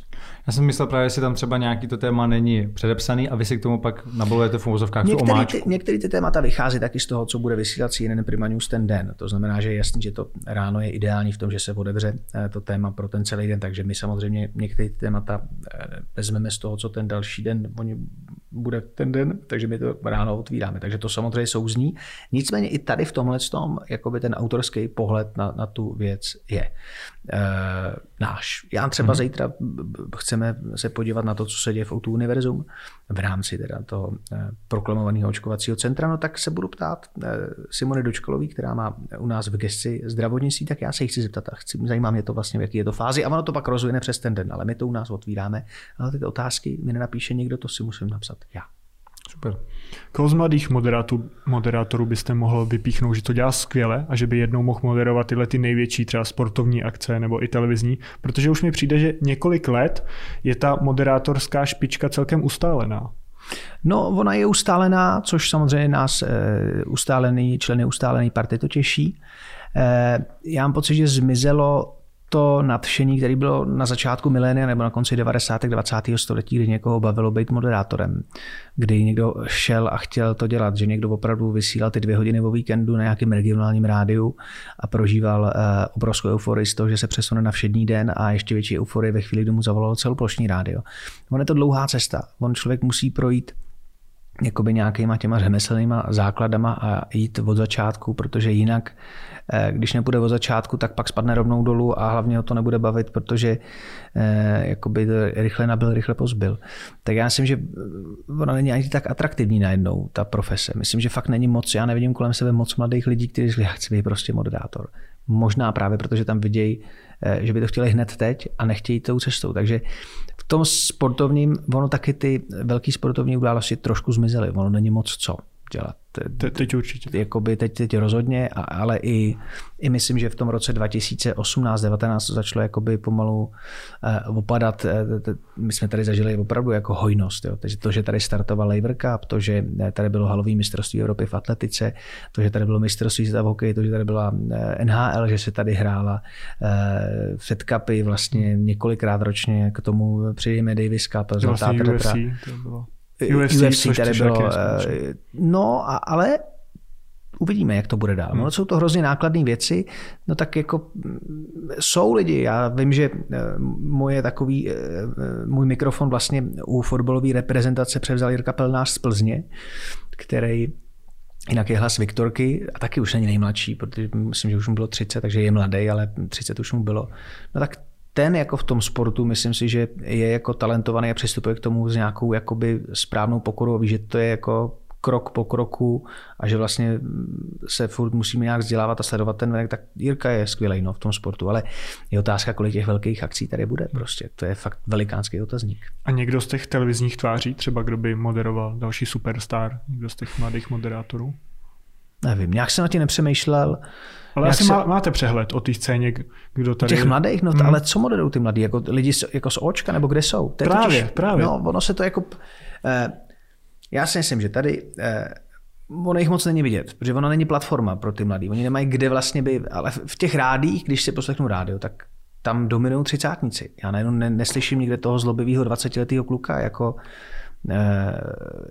Já jsem myslel právě, jestli tam třeba nějaký to téma není předepsaný a vy si k tomu pak nabolujete v uvozovkách tu omáčku. Ty, některé ty témata vychází taky z toho, co bude vysílat CNN Prima News ten den. To znamená, že je jasný, že to ráno je ideální v tom, že se otevře eh, to téma pro ten celý den, takže my samozřejmě některé ty témata eh, vezmeme z toho, co ten další den oni bude ten den, takže my to ráno otvíráme. Takže to samozřejmě souzní. Nicméně i tady v tomhle tom, jakoby ten autorský pohled na, na tu věc je e, náš. Já třeba mm-hmm. zítra chceme se podívat na to, co se děje v O2 Univerzum v rámci teda toho e, proklamovaného očkovacího centra, no tak se budu ptát e, Simony Dočkolový, která má u nás v gesci zdravotnictví, tak já se jí chci zeptat a chci, zajímá mě to vlastně, v jaký je to fázi a ono to pak rozvine přes ten den, ale my to u nás otvíráme. Ale ty otázky mi nenapíše někdo, to si musím napsat já. Super. Koho z mladých moderátorů, moderátorů byste mohl vypíchnout, že to dělá skvěle a že by jednou mohl moderovat tyhle ty největší třeba sportovní akce nebo i televizní? Protože už mi přijde, že několik let je ta moderátorská špička celkem ustálená. No, ona je ustálená, což samozřejmě nás e, ustálený, členy ustálený party to těší. E, já mám pocit, že zmizelo to nadšení, které bylo na začátku milénia nebo na konci 90. 20. století, kdy někoho bavilo být moderátorem, kdy někdo šel a chtěl to dělat, že někdo opravdu vysílal ty dvě hodiny o víkendu na nějakém regionálním rádiu a prožíval uh, obrovskou euforii z toho, že se přesune na všední den a ještě větší euforii ve chvíli, kdy mu zavolalo celoplošní rádio. On je to dlouhá cesta. On člověk musí projít jakoby nějakýma těma řemeslnýma základama a jít od začátku, protože jinak Eh, když nepůjde od začátku, tak pak spadne rovnou dolů a hlavně ho to nebude bavit, protože eh, jakoby rychle nabil, rychle pozbyl. Tak já myslím, že ona není ani tak atraktivní najednou, ta profese. Myslím, že fakt není moc, já nevidím kolem sebe moc mladých lidí, kteří říkají, já chci být prostě moderátor. Možná právě protože tam vidějí, eh, že by to chtěli hned teď a nechtějí tou cestou. Takže tom sportovním, ono taky ty velké sportovní události trošku zmizely. Ono není moc co dělat. Te, teď určitě. Jakoby teď, teď rozhodně, ale i, i myslím, že v tom roce 2018-19 to začalo jakoby pomalu uh, opadat. Eh, my jsme tady zažili opravdu jako hojnost. Jo. Takže to, že tady startoval Lever Cup, to, že eh, tady bylo halový mistrovství Evropy v atletice, to, že tady bylo mistrovství světa v hokeji, to, že tady byla NHL, že se tady hrála uh, Fed Cupy vlastně několikrát ročně, k tomu přijíme Davis Cup, zlatá vlastně UFC, to bylo. UFC, UFC tady bylo. Eh, no, ale uvidíme, jak to bude dál. Hmm. No, jsou to hrozně nákladné věci, no tak jako mm, jsou lidi, já vím, že eh, moje takový, eh, můj mikrofon vlastně u fotbalové reprezentace převzal Jirka Pelnář z Plzně, který Jinak je hlas Viktorky a taky už není nejmladší, protože myslím, že už mu bylo 30, takže je mladý, ale 30 už mu bylo. No tak ten jako v tom sportu, myslím si, že je jako talentovaný a přistupuje k tomu s nějakou jakoby správnou pokorou, ví, že to je jako krok po kroku a že vlastně se furt musíme nějak vzdělávat a sledovat ten venek, tak Jirka je skvělý no, v tom sportu, ale je otázka, kolik těch velkých akcí tady bude prostě. To je fakt velikánský otazník. A někdo z těch televizních tváří, třeba kdo by moderoval další superstar, někdo z těch mladých moderátorů? Nevím, nějak jsem na tím nepřemýšlel. Ale asi se... máte přehled o té scéně, kdo tady... Těch mladých, no hmm. ale co moderují ty mladí? Jako lidi jako z očka, nebo kde jsou? To právě, totiž, právě. No, ono se to jako... Eh, já si myslím, že tady eh, ono jich moc není vidět, protože ono není platforma pro ty mladí. Oni nemají kde vlastně by, ale v těch rádích, když si poslechnu rádio, tak tam dominují třicátníci. Já najednou ne, neslyším nikde toho zlobivého 20-letého kluka, jako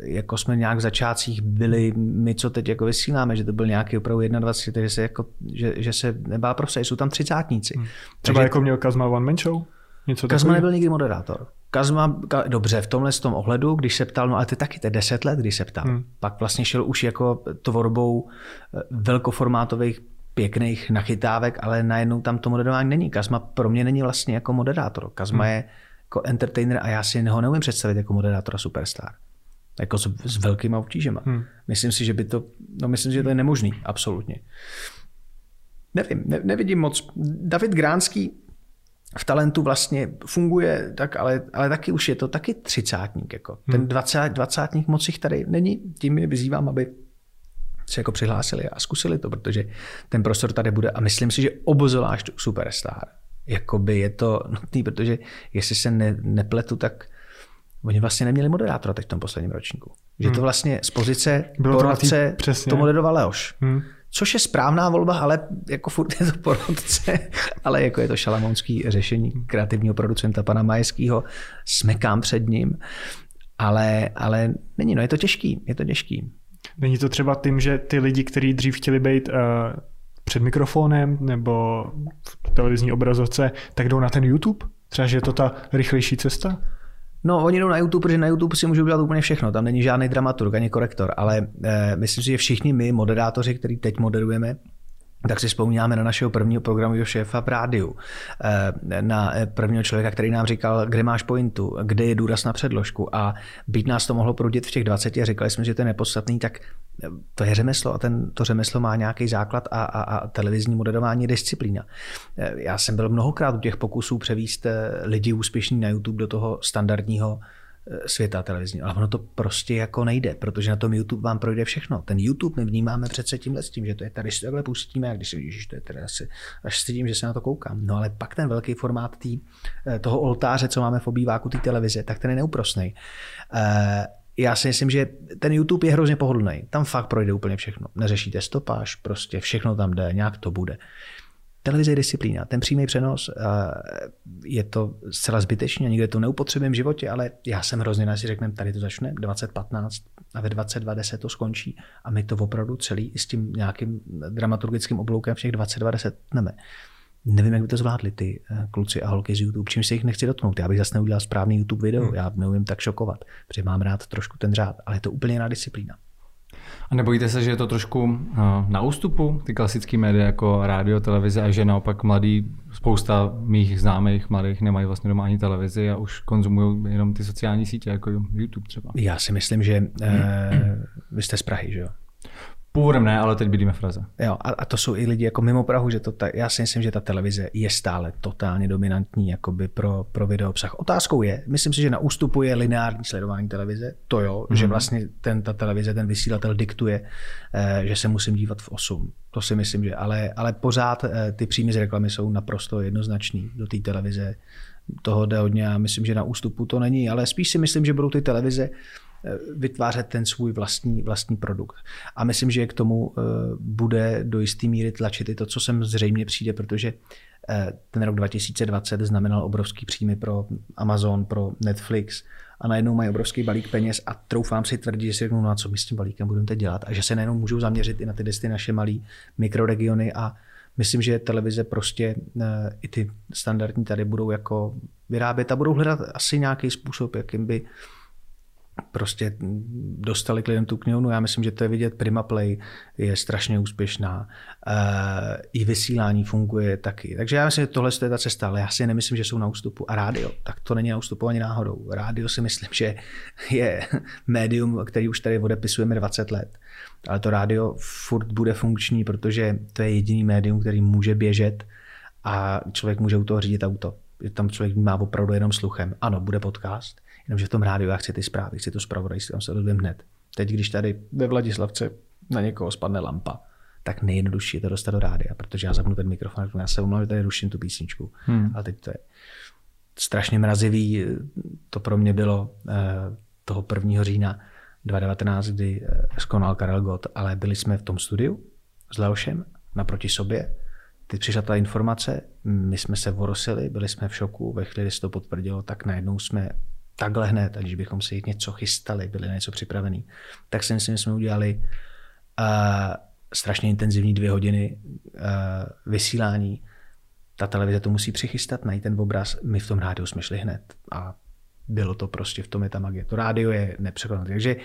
jako jsme nějak v začátcích byli my, co teď jako vysíláme, že to byl nějaký opravdu 21, že se, jako, že, že se nebá prostě, jsou tam třicátníci. Hmm. Třeba Takže, jako měl Kazma One Man Show? Něco Kazma takový? nebyl nikdy moderátor. Kazma, ka, dobře, v tomhle tom ohledu, když se ptal, no ale to taky, to je deset let, když se ptal. Hmm. Pak vlastně šel už jako tvorbou eh, velkoformátových pěkných nachytávek, ale najednou tam to moderování není. Kazma pro mě není vlastně jako moderátor. Kazma hmm. je jako entertainer a já si ho neumím představit jako moderátora Superstar. Jako s, s velkýma obtížema. Hmm. Myslím si, že by to, no myslím že to je nemožný, absolutně. Nevím, ne, nevidím moc. David Gránský v talentu vlastně funguje, tak, ale, ale taky už je to taky třicátník. Jako. Ten hmm. dvacát, dvacátník moc jich tady není. Tím je vyzývám, aby se jako přihlásili a zkusili to, protože ten prostor tady bude a myslím si, že obozoláš superstar. Jakoby je to nutný, protože jestli se ne, nepletu, tak oni vlastně neměli moderátora teď v tom posledním ročníku. Že hmm. to vlastně z pozice Bylo poradce to, to moderoval Leoš. Hmm. Což je správná volba, ale jako furt je to porodce, ale jako je to šalamounský řešení kreativního producenta pana Majeského, smekám před ním, ale, ale není, no je to těžký, je to těžký. Není to třeba tím, že ty lidi, kteří dřív chtěli být uh, před mikrofonem nebo v televizní obrazovce, tak jdou na ten YouTube? Třeba, že je to ta rychlejší cesta? No, oni jdou na YouTube, protože na YouTube si můžou dělat úplně všechno. Tam není žádný dramaturg ani korektor, ale eh, myslím si, že všichni my, moderátoři, který teď moderujeme, tak si vzpomínáme na našeho prvního programového šéfa v rádiu, eh, na eh, prvního člověka, který nám říkal, kde máš pointu, kde je důraz na předložku a být nás to mohlo prudit v těch 20 a říkali jsme, že to je nepodstatný, tak eh, to je řemeslo a ten, to řemeslo má nějaký základ a, a, a televizní moderování je disciplína. Já jsem byl mnohokrát u těch pokusů převíst lidi úspěšní na YouTube do toho standardního světa televizního. Ale ono to prostě jako nejde, protože na tom YouTube vám projde všechno. Ten YouTube my vnímáme přece tímhle s tím, že to je tady si takhle pustíme a když si vidíš, že to je teda asi, až s tím, že se na to koukám. No ale pak ten velký formát tý, eh, toho oltáře, co máme v obýváku té televize, tak ten je neúprosný. Eh, já si myslím, že ten YouTube je hrozně pohodlný. Tam fakt projde úplně všechno. Neřešíte stopáž, prostě všechno tam jde, nějak to bude. Televize je disciplína. Ten přímý přenos je to zcela zbytečně, nikde to neupotřebujeme v životě, ale já jsem hrozně na si řekneme, tady to začne 2015 a ve 2020 to skončí a my to opravdu celý s tím nějakým dramaturgickým obloukem všech 2020 neme. Nevím, jak by to zvládli ty eh, kluci a holky z YouTube, čím se jich nechci dotknout. Já bych zase neudělal správný YouTube video, hmm. já neumím tak šokovat, protože mám rád trošku ten řád, ale je to úplně jiná disciplína. A nebojíte se, že je to trošku eh, na ústupu, ty klasické média jako rádio, televize a že naopak mladí, spousta mých známých mladých nemají vlastně doma ani televizi a už konzumují jenom ty sociální sítě, jako YouTube třeba. Já si myslím, že eh, vy jste z Prahy, že jo? Původem ne, ale teď bydlíme v Praze. Jo, a, a, to jsou i lidi jako mimo Prahu, že to ta, já si myslím, že ta televize je stále totálně dominantní jakoby pro, pro video obsah. Otázkou je, myslím si, že na ústupu je lineární sledování televize, to jo, mm-hmm. že vlastně ten, ta televize, ten vysílatel diktuje, eh, že se musím dívat v 8. To si myslím, že, ale, ale pořád eh, ty příjmy z reklamy jsou naprosto jednoznačný do té televize. Toho jde hodně a myslím, že na ústupu to není, ale spíš si myslím, že budou ty televize vytvářet ten svůj vlastní, vlastní produkt. A myslím, že k tomu eh, bude do jisté míry tlačit i to, co sem zřejmě přijde, protože eh, ten rok 2020 znamenal obrovský příjmy pro Amazon, pro Netflix a najednou mají obrovský balík peněz a troufám si tvrdit, že si řeknou, no a co my s tím balíkem budeme teď dělat a že se najednou můžou zaměřit i na ty desty naše malé mikroregiony a myslím, že televize prostě eh, i ty standardní tady budou jako vyrábět a budou hledat asi nějaký způsob, jakým by prostě dostali k lidem tu knihovnu. Já myslím, že to je vidět. Prima Play je strašně úspěšná. E, I vysílání funguje taky. Takže já myslím, že tohle je ta cesta, ale já si nemyslím, že jsou na ústupu. A rádio, tak to není na ústupu ani náhodou. Rádio si myslím, že je médium, který už tady odepisujeme 20 let. Ale to rádio furt bude funkční, protože to je jediný médium, který může běžet a člověk může u toho řídit auto. Tam člověk má opravdu jenom sluchem. Ano, bude podcast, Jenomže v tom rádiu já chci ty zprávy, chci to zpravodajství, tam se dozvím hned. Teď, když tady ve Vladislavce na někoho spadne lampa, tak nejjednodušší je to dostat do rádia, protože já zapnu ten mikrofon a já se omlouvám, že tady ruším tu písničku. Hmm. Ale teď to je strašně mrazivý. To pro mě bylo eh, toho 1. října 2019, kdy eh, skonal Karel Gott, ale byli jsme v tom studiu s Leošem naproti sobě. Teď přišla ta informace, my jsme se vorosili, byli jsme v šoku, ve chvíli, kdy se to potvrdilo, tak najednou jsme takhle hned, aniž bychom si něco chystali, byli na něco připravený, tak si myslím, že jsme udělali uh, strašně intenzivní dvě hodiny uh, vysílání. Ta televize to musí přichystat, najít ten obraz. My v tom rádiu jsme šli hned a bylo to prostě, v tom je ta magie. To rádio je nepřekonatelné. Takže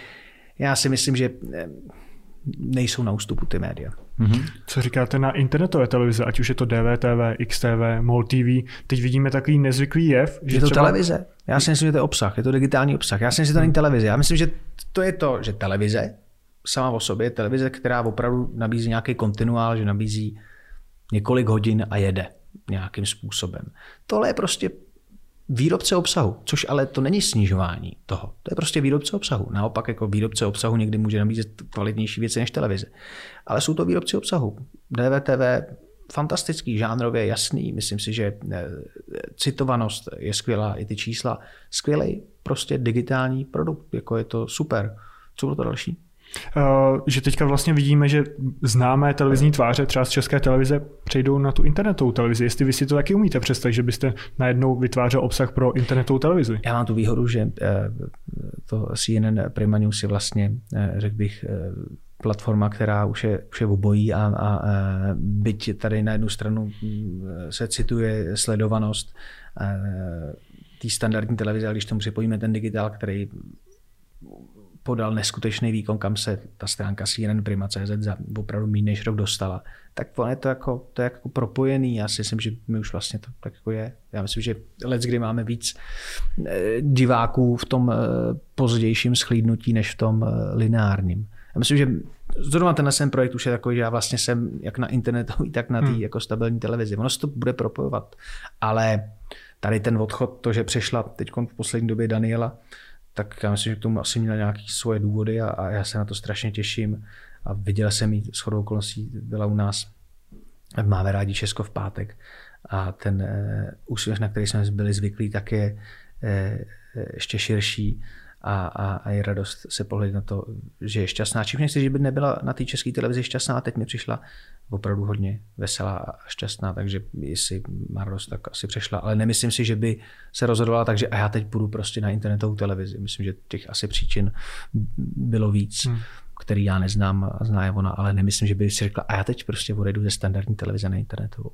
já si myslím, že nejsou na ústupu ty média. Mm-hmm. Co říkáte na internetové televize, ať už je to DVTV, XTV, MOL TV, teď vidíme takový nezvyklý jev. Že je to třeba... televize. Já si myslím, že to je obsah, je to digitální obsah. Já si myslím, že to není televize. Já myslím, že to je to, že televize sama o sobě je televize, která opravdu nabízí nějaký kontinuál, že nabízí několik hodin a jede nějakým způsobem. Tohle je prostě výrobce obsahu, což ale to není snižování toho. To je prostě výrobce obsahu. Naopak jako výrobce obsahu někdy může nabízet kvalitnější věci než televize. Ale jsou to výrobci obsahu. DVTV fantastický, žánrově jasný. Myslím si, že eh, citovanost je skvělá, i ty čísla. Skvělý prostě digitální produkt, jako je to super. Co bylo to další? Eh, že teďka vlastně vidíme, že známé televizní tváře třeba z české televize přejdou na tu internetovou televizi. Jestli vy si to taky umíte představit, že byste najednou vytvářel obsah pro internetovou televizi. Já mám tu výhodu, že eh, to CNN Prima News je vlastně, eh, řekl bych, platforma, která už je, už je obojí a, a, a byť tady na jednu stranu mm, se cituje sledovanost té standardní televize, ale když tomu připojíme ten digitál, který podal neskutečný výkon, kam se ta stránka CNN Prima.cz za opravdu méně než rok dostala, tak on je to jako, to je jako propojený. Já si myslím, že my už vlastně to tak jako je. Já myslím, že let, kdy máme víc eh, diváků v tom eh, pozdějším schlídnutí, než v tom eh, lineárním. Já myslím, že zrovna tenhle ten projekt už je takový, že já vlastně jsem jak na internetový, tak na té hmm. jako stabilní televizi. Ono se to bude propojovat. Ale tady ten odchod, to, že přešla teď v poslední době Daniela, tak já myslím, že k tomu asi měla nějaké svoje důvody a, a já se na to strašně těším. A viděl jsem ji s chodou okolností, byla u nás Máme rádi Česko v pátek a ten e, úsměv, na který jsme byli zvyklí, tak je e, ještě širší a, a, a je radost se pohledět na to, že je šťastná. Čím nechci, že by nebyla na té české televizi šťastná, teď mi přišla opravdu hodně veselá a šťastná, takže jestli má radost, tak asi přešla. Ale nemyslím si, že by se rozhodovala tak, že a já teď půjdu prostě na internetovou televizi. Myslím, že těch asi příčin bylo víc. Hmm který já neznám a zná je ona, ale nemyslím, že by si řekla, a já teď prostě odejdu ze standardní televize na internetovou.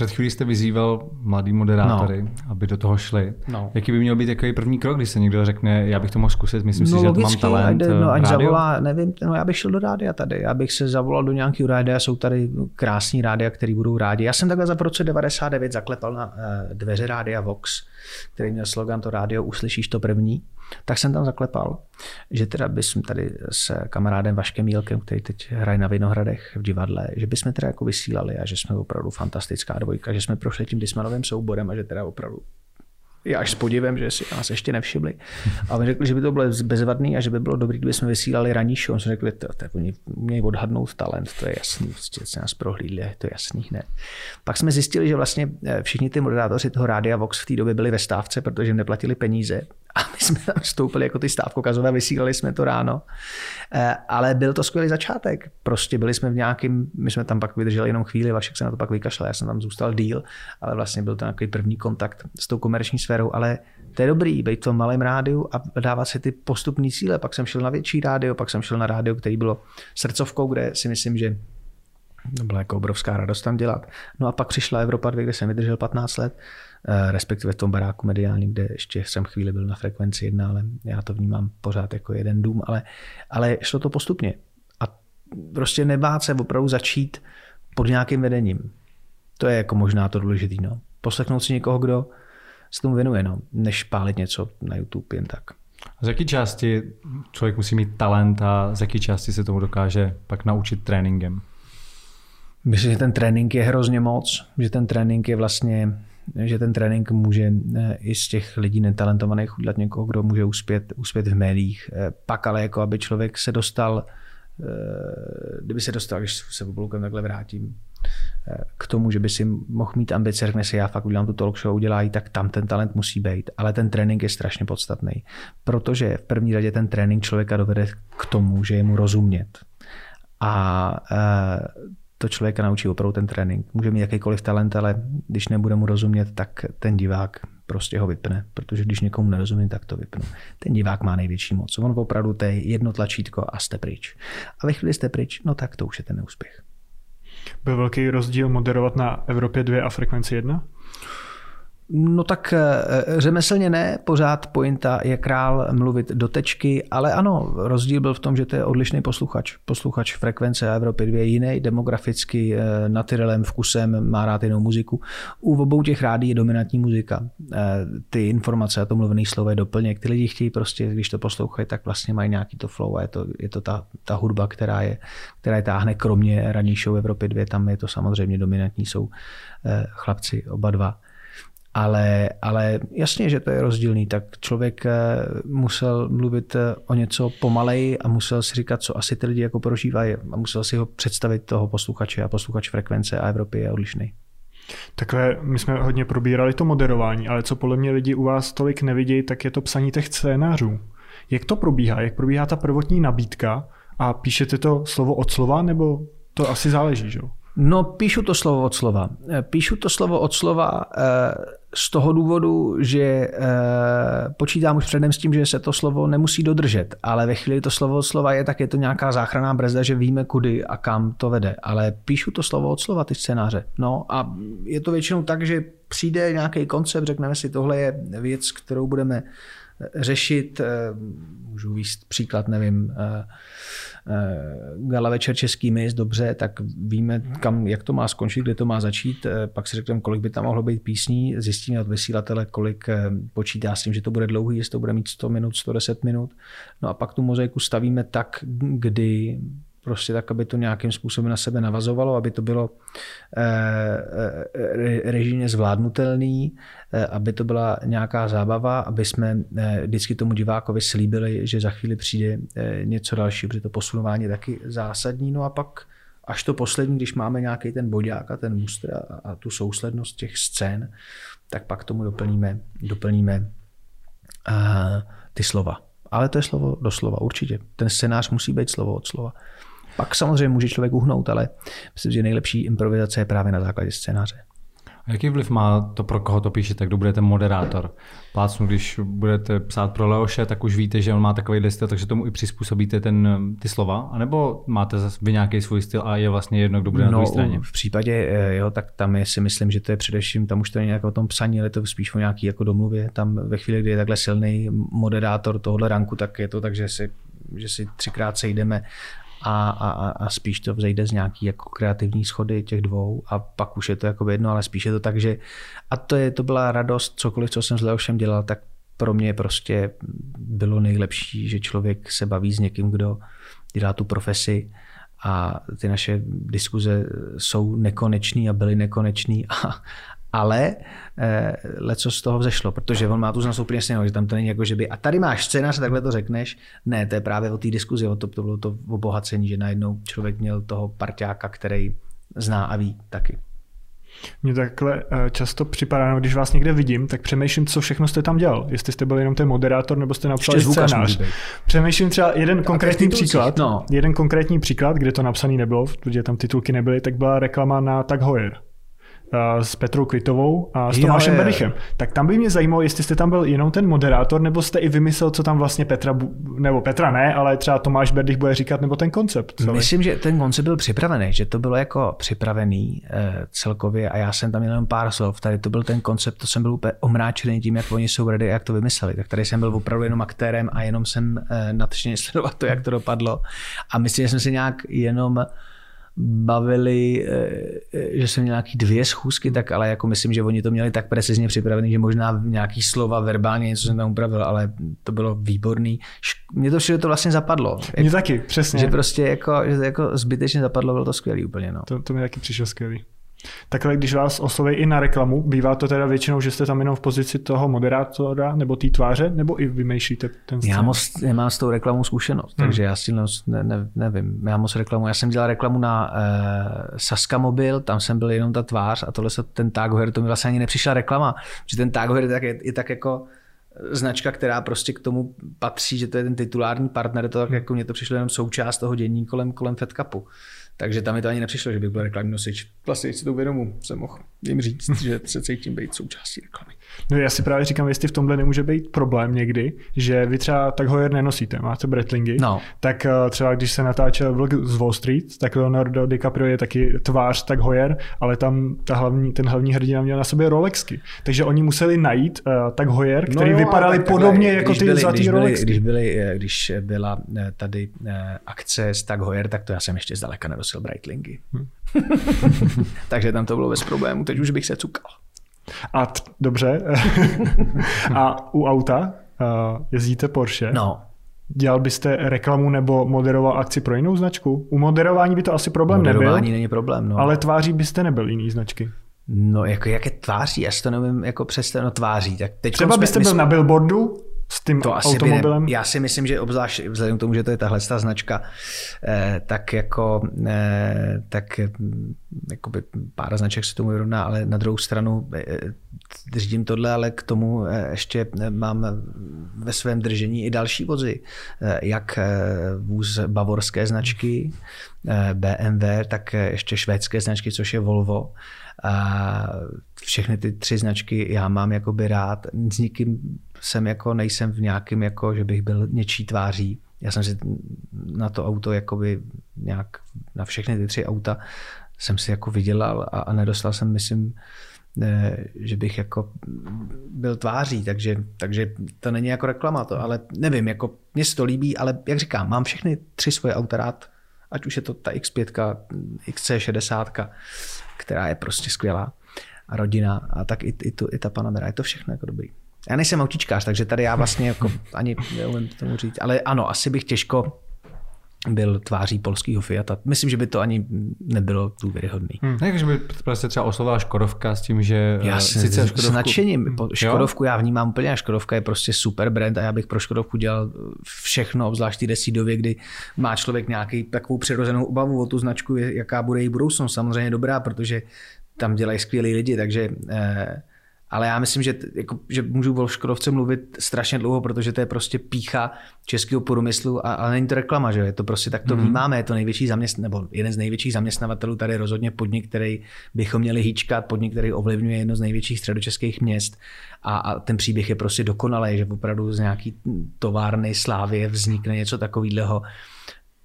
Před chvílí jste vyzýval mladý moderátory, no. aby do toho šli. No. Jaký by měl být takový první krok, když se někdo řekne, já bych to mohl zkusit, myslím no, si, že to mám talent. No, ať zavolá, nevím, no já bych šel do rádia tady, já bych se zavolal do nějakého rádia, jsou tady krásní rádia, který budou rádi. Já jsem takhle za roce 99 zaklepal na uh, dveře rádia Vox, který měl slogan to rádio uslyšíš to první tak jsem tam zaklepal, že teda bychom tady s kamarádem Vaškem Mílkem, který teď hraje na Vinohradech v divadle, že bychom teda jako vysílali a že jsme opravdu fantastická dvojka, že jsme prošli tím Dismanovým souborem a že teda opravdu je až s podivem, že si nás ještě nevšimli. A on řekl, že by to bylo bezvadný a že by bylo dobré, kdyby jsme vysílali ranní show. On jsme řekli, to, to, oni umějí odhadnout talent, to je jasný, prostě se nás prohlídli, to je jasný hned. Pak jsme zjistili, že vlastně eh, všichni ty moderátoři toho Rádia Vox v té době byli ve stávce, protože jim neplatili peníze a my jsme tam vstoupili jako ty stávkokazové, vysílali jsme to ráno. Eh, ale byl to skvělý začátek. Prostě byli jsme v nějakým, my jsme tam pak vydrželi jenom chvíli, Vašek se na to pak vykašlal, já jsem tam zůstal díl, ale vlastně byl to nějaký první kontakt s tou komerční sférou, ale to je dobrý, být v tom malém rádiu a dávat si ty postupné cíle. Pak jsem šel na větší rádio, pak jsem šel na rádio, který bylo srdcovkou, kde si myslím, že to byla jako obrovská radost tam dělat. No a pak přišla Evropa 2, kde jsem vydržel 15 let respektive v tom baráku mediálním, kde ještě jsem chvíli byl na frekvenci jedna, ale já to vnímám pořád jako jeden dům, ale, ale šlo to postupně. A prostě nebát se opravdu začít pod nějakým vedením. To je jako možná to důležité. No. Poslechnout si někoho, kdo se tomu věnuje, no, než pálit něco na YouTube jen tak. Z jaké části člověk musí mít talent a z jaké části se tomu dokáže pak naučit tréninkem? Myslím, že ten trénink je hrozně moc, že ten trénink je vlastně že ten trénink může eh, i z těch lidí netalentovaných udělat někoho, kdo může uspět, uspět v médiích. Eh, pak ale jako aby člověk se dostal, eh, kdyby se dostal, když se obloukem takhle vrátím, k tomu, že by si mohl mít ambice, řekne si, já fakt udělám tu talk show, udělají, tak tam ten talent musí být. Ale ten trénink je strašně podstatný, protože v první řadě ten trénink člověka dovede k tomu, že je mu rozumět. A to člověka naučí opravdu ten trénink. Může mít jakýkoliv talent, ale když nebude mu rozumět, tak ten divák prostě ho vypne, protože když někomu nerozumí, tak to vypnu. Ten divák má největší moc. On opravdu to je jedno tlačítko a jste pryč. A ve chvíli jste pryč, no tak to už je ten neúspěch. Byl velký rozdíl moderovat na Evropě 2 a frekvenci 1? No tak eh, řemeslně ne, pořád pointa je král mluvit do tečky, ale ano, rozdíl byl v tom, že to je odlišný posluchač. Posluchač frekvence Evropy 2 je jiný, demograficky, eh, natyrelem, vkusem, má rád jinou muziku. U obou těch rádí je dominantní muzika. Eh, ty informace a to mluvený slovo je doplněk. Ty lidi chtějí prostě, když to poslouchají, tak vlastně mají nějaký to flow a je to, je to ta, ta hudba, která je, která je táhne kromě ranějšího Evropy 2, tam je to samozřejmě dominantní, jsou chlapci oba dva. Ale, ale jasně, že to je rozdílný, tak člověk eh, musel mluvit eh, o něco pomalej a musel si říkat, co asi ty lidi jako prožívají a musel si ho představit toho posluchače a posluchač frekvence a Evropy je odlišný. Takhle my jsme hodně probírali to moderování, ale co podle mě lidi u vás tolik nevidějí, tak je to psaní těch scénářů. Jak to probíhá? Jak probíhá ta prvotní nabídka? A píšete to slovo od slova, nebo to asi záleží, že? No, píšu to slovo od slova. Eh, píšu to slovo od slova z toho důvodu, že e, počítám už předem s tím, že se to slovo nemusí dodržet, ale ve chvíli to slovo od slova je, tak je to nějaká záchranná brzda, že víme kudy a kam to vede. Ale píšu to slovo od slova, ty scénáře. No a je to většinou tak, že přijde nějaký koncept, řekneme si, tohle je věc, kterou budeme řešit, eh, můžu víc příklad, nevím, eh, eh, gala večer Český mis, dobře, tak víme, kam, jak to má skončit, kde to má začít, pak si řekneme, kolik by tam mohlo být písní, zjistíme od vysílatele, kolik počítá s tím, že to bude dlouhý, jestli to bude mít 100 minut, 110 minut, no a pak tu mozaiku stavíme tak, kdy prostě tak, aby to nějakým způsobem na sebe navazovalo, aby to bylo eh, eh, režimně zvládnutelný, eh, aby to byla nějaká zábava, aby jsme vždycky tomu divákovi slíbili, že za chvíli přijde něco dalšího, protože to posunování je taky zásadní. No a pak až to poslední, když máme nějaký ten bodák a ten mustr a, a tu souslednost těch scén, tak pak tomu doplníme, doplníme ty slova. Ale to je slovo do slova, určitě. Ten scénář musí být slovo od slova. Pak samozřejmě může člověk uhnout, ale myslím, že nejlepší improvizace je právě na základě scénáře. A jaký vliv má to, pro koho to píšete, kdo budete moderátor? Plácnu, když budete psát pro Leoše, tak už víte, že on má takový styl, takže tomu i přizpůsobíte ten, ty slova? A nebo máte vy nějaký svůj styl a je vlastně jedno, kdo bude no, na druhé straně? V případě, eh, jo, tak tam je, si myslím, že to je především, tam už to není jako o tom psaní, ale to spíš o nějaký jako domluvě. Tam ve chvíli, kdy je takhle silný moderátor tohohle ranku, tak je to tak, že si že si třikrát sejdeme a, a, a spíš to vzejde z nějaký jako kreativní schody těch dvou a pak už je to jako jedno, ale spíš je to tak, že a to, je, to byla radost, cokoliv, co jsem s Leošem dělal, tak pro mě prostě bylo nejlepší, že člověk se baví s někým, kdo dělá tu profesi a ty naše diskuze jsou nekonečný a byly nekonečný a, ale eh, leco z toho vzešlo, protože on má tu znanost úplně stejnou, že tam to není jako, že by a tady máš scénář a takhle to řekneš. Ne, to je právě o té diskuzi, o to, to bylo to obohacení, že najednou člověk měl toho parťáka, který zná a ví taky. Mně takhle eh, často připadá, no, když vás někde vidím, tak přemýšlím, co všechno jste tam dělal. Jestli jste byl jenom ten moderátor, nebo jste napsal scénář. Přemýšlím třeba jeden konkrétní příklad, no. jeden konkrétní příklad, kde to napsaný nebylo, protože tam titulky nebyly, tak byla reklama na Tag Heuer s Petrou Kvitovou a s jo, Tomášem Benichem. Tak tam by mě zajímalo, jestli jste tam byl jenom ten moderátor, nebo jste i vymyslel, co tam vlastně Petra, nebo Petra ne, ale třeba Tomáš Berdych bude říkat, nebo ten koncept. Celý. Myslím, že ten koncept byl připravený, že to bylo jako připravený eh, celkově a já jsem tam jenom pár slov. Tady to byl ten koncept, to jsem byl úplně omráčený tím, jak oni jsou ready a jak to vymysleli. Tak tady jsem byl opravdu jenom aktérem a jenom jsem eh, nadšeně sledovat to, jak to dopadlo. A myslím, že jsem si nějak jenom bavili, eh, že jsem měl nějaký dvě schůzky, tak ale jako myslím, že oni to měli tak precizně připravený, že možná nějaký slova, verbálně něco jsem tam upravil, ale to bylo výborný. Mně to všechno to vlastně zapadlo. Mně jak, taky, přesně. Že prostě jako, že to jako zbytečně zapadlo, bylo to skvělý úplně. No. To, to mi taky přišlo skvělý. Takhle, když vás osloví i na reklamu, bývá to teda většinou, že jste tam jenom v pozici toho moderátora nebo té tváře, nebo i vymýšlíte ten scén? Já moc nemám s tou reklamou zkušenost, hmm. takže já si ne, ne, nevím. Já moc reklamu. Já jsem dělal reklamu na uh, Saska Mobil, tam jsem byl jenom ta tvář a tohle se, ten Tag Heuer, to mi vlastně ani nepřišla reklama, že ten Tag Heuer je tak, je, je tak jako značka, která prostě k tomu patří, že to je ten titulární partner, to tak hmm. jako mě to přišlo jenom součást toho dění kolem, kolem Fed Cupu. Takže tam mi to ani nepřišlo, že bych byl reklamní nosič. Vlastně si to uvědomu, jsem mohl jim říct, že se cítím být součástí reklamy. No já si právě říkám, jestli v tomhle nemůže být problém někdy, že vy třeba tak hojer nenosíte, máte bretlingy, no. tak eh, třeba když se natáčel vlog z Wall Street, tak Leonardo DiCaprio je taky tvář tak hojer, ale tam ta hlavní, ten hlavní hrdina měl na sobě Rolexky. Takže oni museli najít uh, tak hojer, no který no jo, vypadali tak, podobně takhle, jako ty byli, zlatý když Rolexky. Když, byli, když byla tady akce s tak hojer, tak to já jsem ještě zdaleka nedosil Breitlingy. Hmm. Takže tam to bylo bez problému, teď už bych se cukal. A t- dobře. a u auta uh, jezdíte Porsche. No. Dělal byste reklamu nebo moderoval akci pro jinou značku? U moderování by to asi problém Moderování nebyl. Moderování není problém, no. Ale tváří byste nebyl jiný značky. No, jako jaké tváří, já si to nevím jako přesně, no tváří. Tak teď Třeba byste jsme, byl jsme... na billboardu s tím to automobilem? Asi já si myslím, že obzvlášť vzhledem k tomu, že to je tahle ta značka, eh, tak jako eh, tak eh, jakoby pár značek se tomu vyrovná, ale na druhou stranu držím tohle, ale k tomu ještě mám ve svém držení i další vozy, jak vůz bavorské značky, BMW, tak ještě švédské značky, což je Volvo. A všechny ty tři značky já mám jakoby rád. S nikým jsem jako, nejsem v nějakém, jako, že bych byl něčí tváří. Já jsem si na to auto jakoby nějak, na všechny ty tři auta jsem si jako vydělal a, a nedostal jsem, myslím, ne, že bych jako byl tváří, takže, takže to není jako reklama to, ale nevím, jako mně se to líbí, ale jak říkám, mám všechny tři svoje auta rád, ať už je to ta X5, XC60, která je prostě skvělá a rodina a tak i, i, tu, i ta Panamera, je to všechno jako dobrý. Já nejsem autičkář, takže tady já vlastně jako ani neumím tomu říct, ale ano, asi bych těžko byl tváří polského Fiata. Myslím, že by to ani nebylo důvěryhodný. Hmm. Ne, že by prostě třeba oslovila Škodovka s tím, že já eh, sice Škodovku... s nadšením. Škodovku jo? já vnímám úplně a Škodovka je prostě super brand a já bych pro Škodovku dělal všechno, obzvlášť v době, kdy má člověk nějaký takovou přirozenou obavu o tu značku, jaká bude její budoucnost. Samozřejmě dobrá, protože tam dělají skvělí lidi, takže eh, ale já myslím, že, jako, že můžu o Škodovce mluvit strašně dlouho, protože to je prostě pícha českého průmyslu a, a není to reklama, že je to prostě tak to mm. vnímáme, je to největší zaměstn, nebo jeden z největších zaměstnavatelů tady rozhodně podnik, který bychom měli hýčkat, podnik, který ovlivňuje jedno z největších středočeských měst a, a ten příběh je prostě dokonalý, že opravdu z nějaký továrny slávy vznikne něco takového.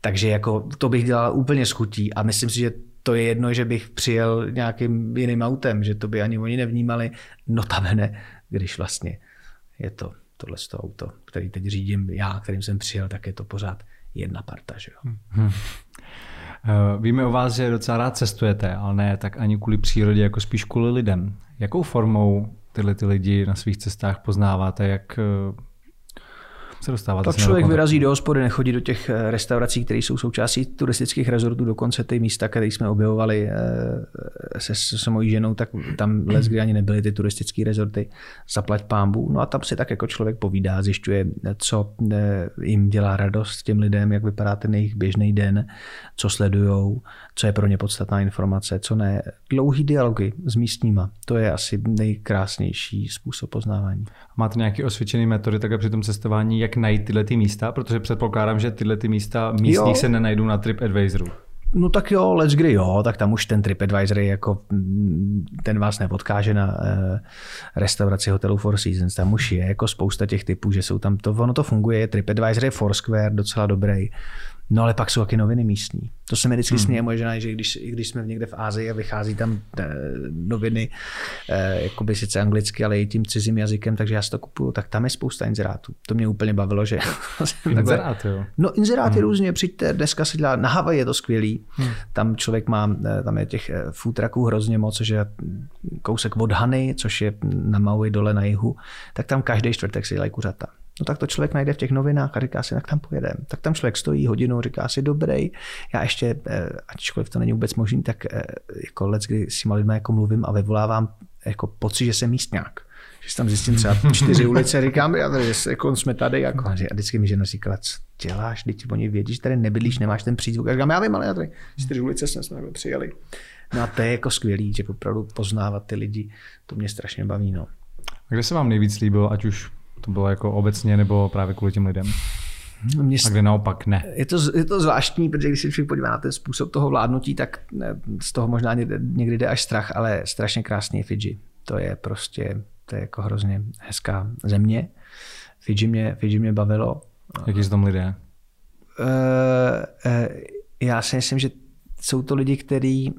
Takže jako to bych dělal úplně schutí a myslím si, že to je jedno, že bych přijel nějakým jiným autem, že to by ani oni nevnímali, notabene, když vlastně je to tohle to auto, který teď řídím já, kterým jsem přijel, tak je to pořád jedna parta. Že jo? Hmm. Víme o vás, že docela rád cestujete, ale ne tak ani kvůli přírodě, jako spíš kvůli lidem. Jakou formou tyhle ty lidi na svých cestách poznáváte? Jak eh, se dostáváte. Tak člověk vyrazí do hospody, nechodí do těch eh, restaurací, které jsou součástí turistických rezortů, dokonce ty místa, které jsme objevovali eh, se, se mojí ženou, tak tam les, kdy ani nebyly ty turistické rezorty, zaplať pámbu. No a tam si tak jako člověk povídá, zjišťuje, co eh, jim dělá radost těm lidem, jak vypadá ten jejich běžný den, co sledujou, co je pro ně podstatná informace, co ne. Dlouhý dialogy s místníma, to je asi nejkrásnější způsob poznávání. Máte nějaké osvědčené metody také při tom cestování, jak najít tyhle ty místa? Protože předpokládám, že tyhle ty místa místních jo. se nenajdou na TripAdvisoru. No tak jo, let's kdy jo, tak tam už ten TripAdvisor je jako, ten vás nepodkáže na eh, restauraci hotelu Four Seasons, tam už je jako spousta těch typů, že jsou tam to, ono to funguje, TripAdvisor je Foursquare docela dobrý, No ale pak jsou taky noviny místní. To se mi vždycky hmm. směje moje žena, že když, i když jsme někde v Ázii a vychází tam e, noviny, e, jakoby sice anglicky, ale i tím cizím jazykem, takže já si to kupuju, tak tam je spousta inzerátů. To mě úplně bavilo, že... Inzerát, jo. No inzeráty hmm. různě, přijďte, dneska se dělá, na Havaji je to skvělý, hmm. tam člověk má, eh, tam je těch food trucků hrozně moc, což je kousek od Hany, což je na Maui dole na jihu, tak tam každý čtvrtek si dělají kuřata. No tak to člověk najde v těch novinách a říká si, tak tam pojedem. Tak tam člověk stojí hodinu, říká si, dobrý. Já ještě, eh, ačkoliv to není vůbec možný, tak eh, jako let, kdy s těma lidmi jako mluvím a vyvolávám jako pocit, že jsem místňák. Že tam zjistím třeba čtyři ulice, říkám, já tady, jako jsme tady. Jako, a vždycky mi žena říkala, co děláš, teď oni vědí, že tady nebydlíš, nemáš ten přízvuk. Já říkám, já vím, ale já tady čtyři ulice jsme, jsme přijeli. No a to je jako skvělý, že opravdu poznávat ty lidi, to mě strašně baví. No. A kde se vám nejvíc líbilo, ať už to bylo jako obecně nebo právě kvůli těm lidem? Mě, a kde naopak ne. Je to, je to zvláštní, protože když se člověk podívá na ten způsob toho vládnutí, tak z toho možná někdy, někdy jde až strach, ale strašně krásný je Fidži. To je prostě, to je jako hrozně hezká země. Fidži mě, Fidži mě bavilo. Jaký jsou tam lidé? Uh, uh, já si myslím, že jsou to lidi, kteří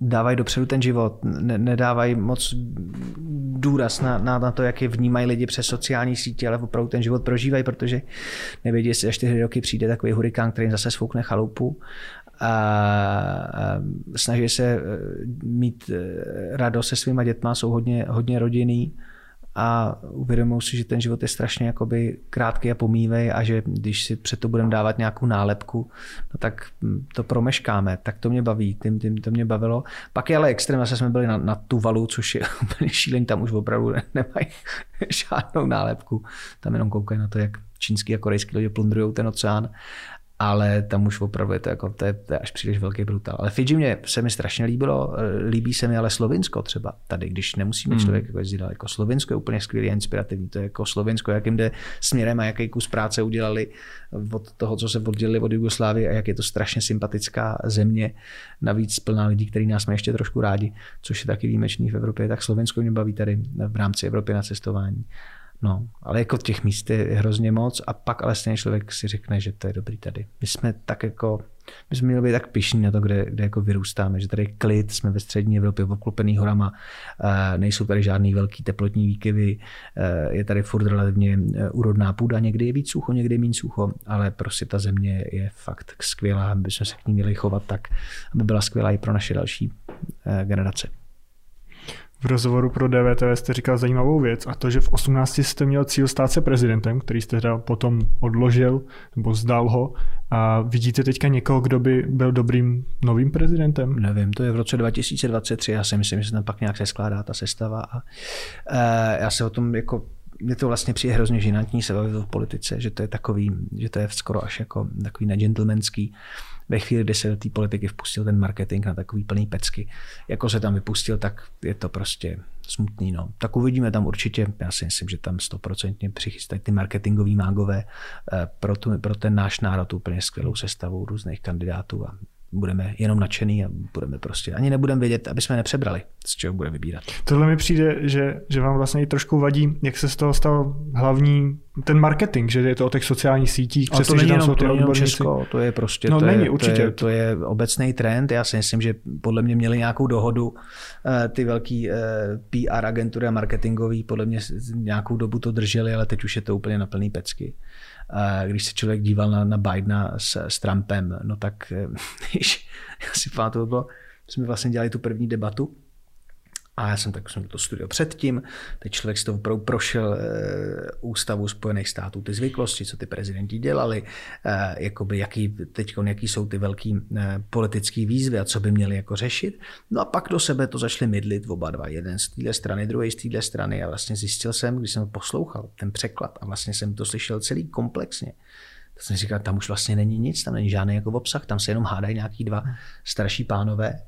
dávají dopředu ten život, ne, nedávají moc důraz na, na, na to, jak je vnímají lidi přes sociální sítě, ale opravdu ten život prožívají, protože nevědí, jestli za čtyři roky přijde takový hurikán, který zase svoukne chalupu. A, a snaží se eh, mít eh, radost se svýma dětma, jsou hodně, hodně rodinný a uvědomují si, že ten život je strašně jakoby krátký a pomývej a že když si před to budeme dávat nějakou nálepku, no tak to promeškáme. Tak to mě baví, tím, tím to mě bavilo. Pak je ale extrém, zase jsme byli na, na Tuvalu, což je úplně šílený, tam už opravdu nemají žádnou nálepku. Tam jenom koukají na to, jak čínský a korejský lidi plundrují ten oceán ale tam už opravdu je to, jako, to, je, to je až příliš velký brutál. Ale Fidži mě se mi strašně líbilo, líbí se mi ale Slovinsko třeba tady, když nemusíme hmm. člověk jako jezdit jako Slovinsko je úplně skvělý a inspirativní, to je jako Slovinsko, jakým jde směrem a jaký kus práce udělali od toho, co se oddělili od Jugoslávie a jak je to strašně sympatická země, navíc plná lidí, kteří nás mají ještě trošku rádi, což je taky výjimečný v Evropě, tak Slovensko mě baví tady v rámci Evropy na cestování. No, ale jako těch míst je hrozně moc a pak ale stejně člověk si řekne, že to je dobrý tady. My jsme tak jako, my jsme měli být tak pišní na to, kde, kde jako vyrůstáme, že tady je klid, jsme ve střední Evropě obklopený horama, eh, nejsou tady žádný velký teplotní výkyvy, eh, je tady furt relativně eh, úrodná půda, někdy je víc sucho, někdy je méně sucho, ale prostě ta země je fakt skvělá, aby jsme se k ní měli chovat tak, aby byla skvělá i pro naše další generace v rozhovoru pro DVTV jste říkal zajímavou věc a to, že v 18 jste měl cíl stát se prezidentem, který jste teda potom odložil nebo zdal ho. A vidíte teďka někoho, kdo by byl dobrým novým prezidentem? Nevím, to je v roce 2023, já si myslím, že se tam pak nějak se skládá ta sestava a e, já se o tom jako mě to vlastně přijde hrozně žinantní se bavit o politice, že to je takový, že to je skoro až jako takový negentlemanský ve chvíli, kdy se do té politiky vpustil ten marketing na takový plný pecky, jako se tam vypustil, tak je to prostě smutný. No. Tak uvidíme tam určitě, já si myslím, že tam stoprocentně přichystají ty marketingoví mágové eh, pro, tu, pro ten náš národ úplně skvělou sestavu různých kandidátů a budeme jenom nadšený a budeme prostě, ani nebudeme vědět, aby jsme nepřebrali, z čeho bude vybírat. Tohle mi přijde, že, že vám vlastně i trošku vadí, jak se z toho stal hlavní ten marketing, že je to o těch sociálních sítích, přesně, to není že tam jenom, jsou ty to Česko, to je prostě, no, to, není, je, určitě. To, je, to je obecný trend, já si myslím, že podle mě měli nějakou dohodu eh, ty velký eh, PR agentury a marketingový, podle mě nějakou dobu to drželi, ale teď už je to úplně na plný pecky. Když se člověk díval na, na Bidena s, s Trumpem, no tak když, já si pamatuju, bylo, jsme vlastně dělali tu první debatu a já jsem tak jsem to studio předtím, teď člověk si to opravdu prošel e, ústavu Spojených států, ty zvyklosti, co ty prezidenti dělali, e, jakoby jaký, teď jaký jsou ty velký e, politický výzvy a co by měli jako řešit. No a pak do sebe to začali mydlit oba dva, jeden z téhle strany, druhý z téhle strany. A vlastně zjistil jsem, když jsem poslouchal ten překlad a vlastně jsem to slyšel celý komplexně, tak jsem říkal, tam už vlastně není nic, tam není žádný jako obsah, tam se jenom hádají nějaký dva starší pánové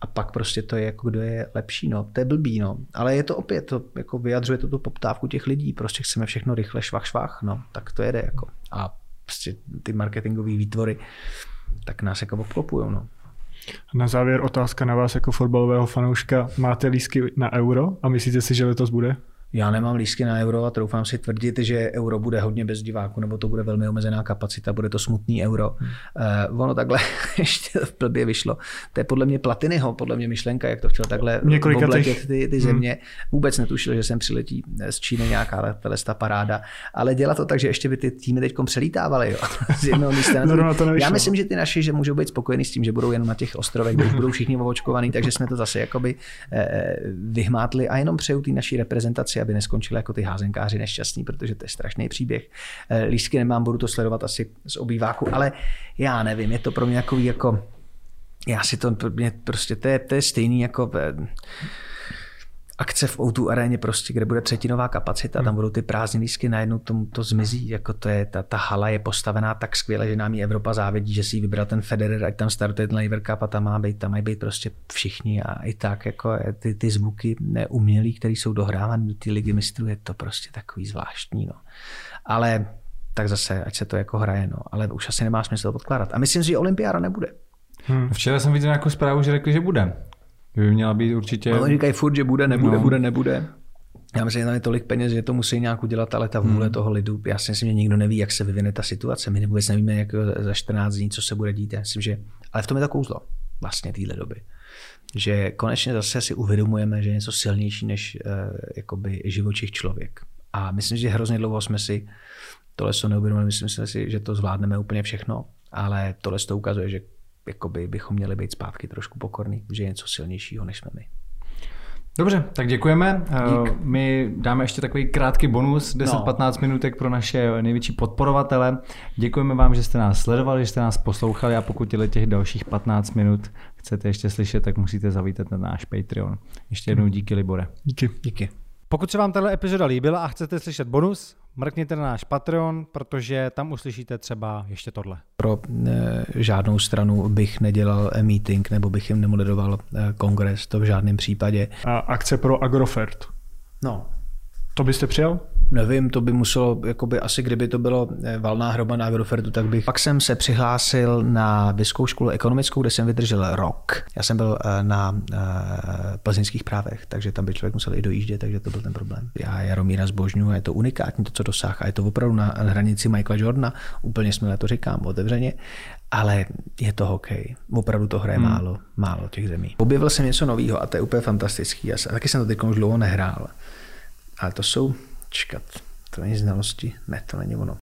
a pak prostě to je jako kdo je lepší, no, to je blbý, no. Ale je to opět, to jako vyjadřuje to tu poptávku těch lidí, prostě chceme všechno rychle, švach, švach, no, tak to jede jako. A prostě ty marketingové výtvory, tak nás jako obklopují, no. Na závěr otázka na vás jako fotbalového fanouška. Máte lísky na euro a myslíte si, že letos bude? Já nemám lístky na euro a troufám si tvrdit, že euro bude hodně bez diváků, nebo to bude velmi omezená kapacita, bude to smutný euro. Hmm. Uh, ono takhle ještě v blbě vyšlo. To je podle mě Platinyho, podle mě myšlenka, jak to chtěl takhle obletět ty, ty země. Hmm. Vůbec netušil, že sem přiletí z Číny nějaká ta paráda, ale dělat to tak, že ještě by ty týmy teď přelítávaly jo, z jednoho místa. Na to Já myslím, že ty naši, že můžou být spokojení s tím, že budou jenom na těch ostrovech, kde budou všichni ovočkovaní, takže jsme to zase jakoby eh, vyhmátli a jenom přeju té naší reprezentaci aby neskončili jako ty házenkáři nešťastní, protože to je strašný příběh. Eh, lístky nemám, budu to sledovat asi z obýváku, ale já nevím, je to pro mě jako, jako já si to, mě prostě, to je, to je stejný jako eh, akce v O2 aréně prostě, kde bude třetinová kapacita, tam hmm. budou ty prázdné lísky, najednou tomu to zmizí, jako to je, ta, ta hala je postavená tak skvěle, že nám ji Evropa závidí, že si ji vybral ten Federer, ať tam startuje ten Lever Cup a tam má být, tam mají být prostě všichni a i tak jako ty, ty zvuky neumělý, které jsou dohrávány do té ligy mistrů, je to prostě takový zvláštní, no. Ale tak zase, ať se to jako hraje, no. Ale už asi nemá smysl to podkládat. A myslím si, že olympiáda nebude. Hmm. Včera jsem viděl nějakou zprávu, že řekli, že bude. By měla být určitě... Ale říkají furt, že bude, nebude, no. bude, nebude. Já myslím, že tam je tolik peněz, že to musí nějak udělat, ale ta vůle hmm. toho lidu, já si myslím, že nikdo neví, jak se vyvine ta situace. My vůbec nevíme, jak za 14 dní, co se bude dít. Já myslím, že... Ale v tom je to kouzlo vlastně téhle doby. Že konečně zase si uvědomujeme, že je něco silnější než uh, jakoby živočich člověk. A myslím, že hrozně dlouho jsme si tohle to neuvědomili. Myslím si, že to zvládneme úplně všechno, ale tohle to ukazuje, že jakoby bychom měli být zpátky trošku pokorní, že je něco silnějšího, než jsme my. Dobře, tak děkujeme. Dík. My dáme ještě takový krátký bonus, 10-15 no. minutek pro naše největší podporovatele. Děkujeme vám, že jste nás sledovali, že jste nás poslouchali a pokud těle těch dalších 15 minut chcete ještě slyšet, tak musíte zavítat na náš Patreon. Ještě jednou díky, Libore. Díky. Díky. Pokud se vám tato epizoda líbila a chcete slyšet bonus, mrkněte na náš Patreon, protože tam uslyšíte třeba ještě tohle. Pro e, žádnou stranu bych nedělal meeting nebo bych jim nemoderoval e, kongres, to v žádném případě. A akce pro Agrofert. No. To byste přijal? Nevím, to by muselo, jakoby asi kdyby to bylo eh, valná hroba na Agrofertu, tak bych. Pak jsem se přihlásil na vysokou školu ekonomickou, kde jsem vydržel rok. Já jsem byl eh, na uh, plzeňských právech, takže tam by člověk musel i dojíždět, takže to byl ten problém. Já Jaromíra zbožňuji, je to unikátní to, co dosáhá. Je to opravdu na hranici Michaela Jordana, úplně jsme to říkám otevřeně, ale je to hokej. Opravdu to hraje hmm. málo, málo těch zemí. Objevil jsem něco nového a to je úplně fantastický. Já taky jsem to teď už dlouho nehrál. Ale to jsou čekat, to není znalosti, ne, to není ono.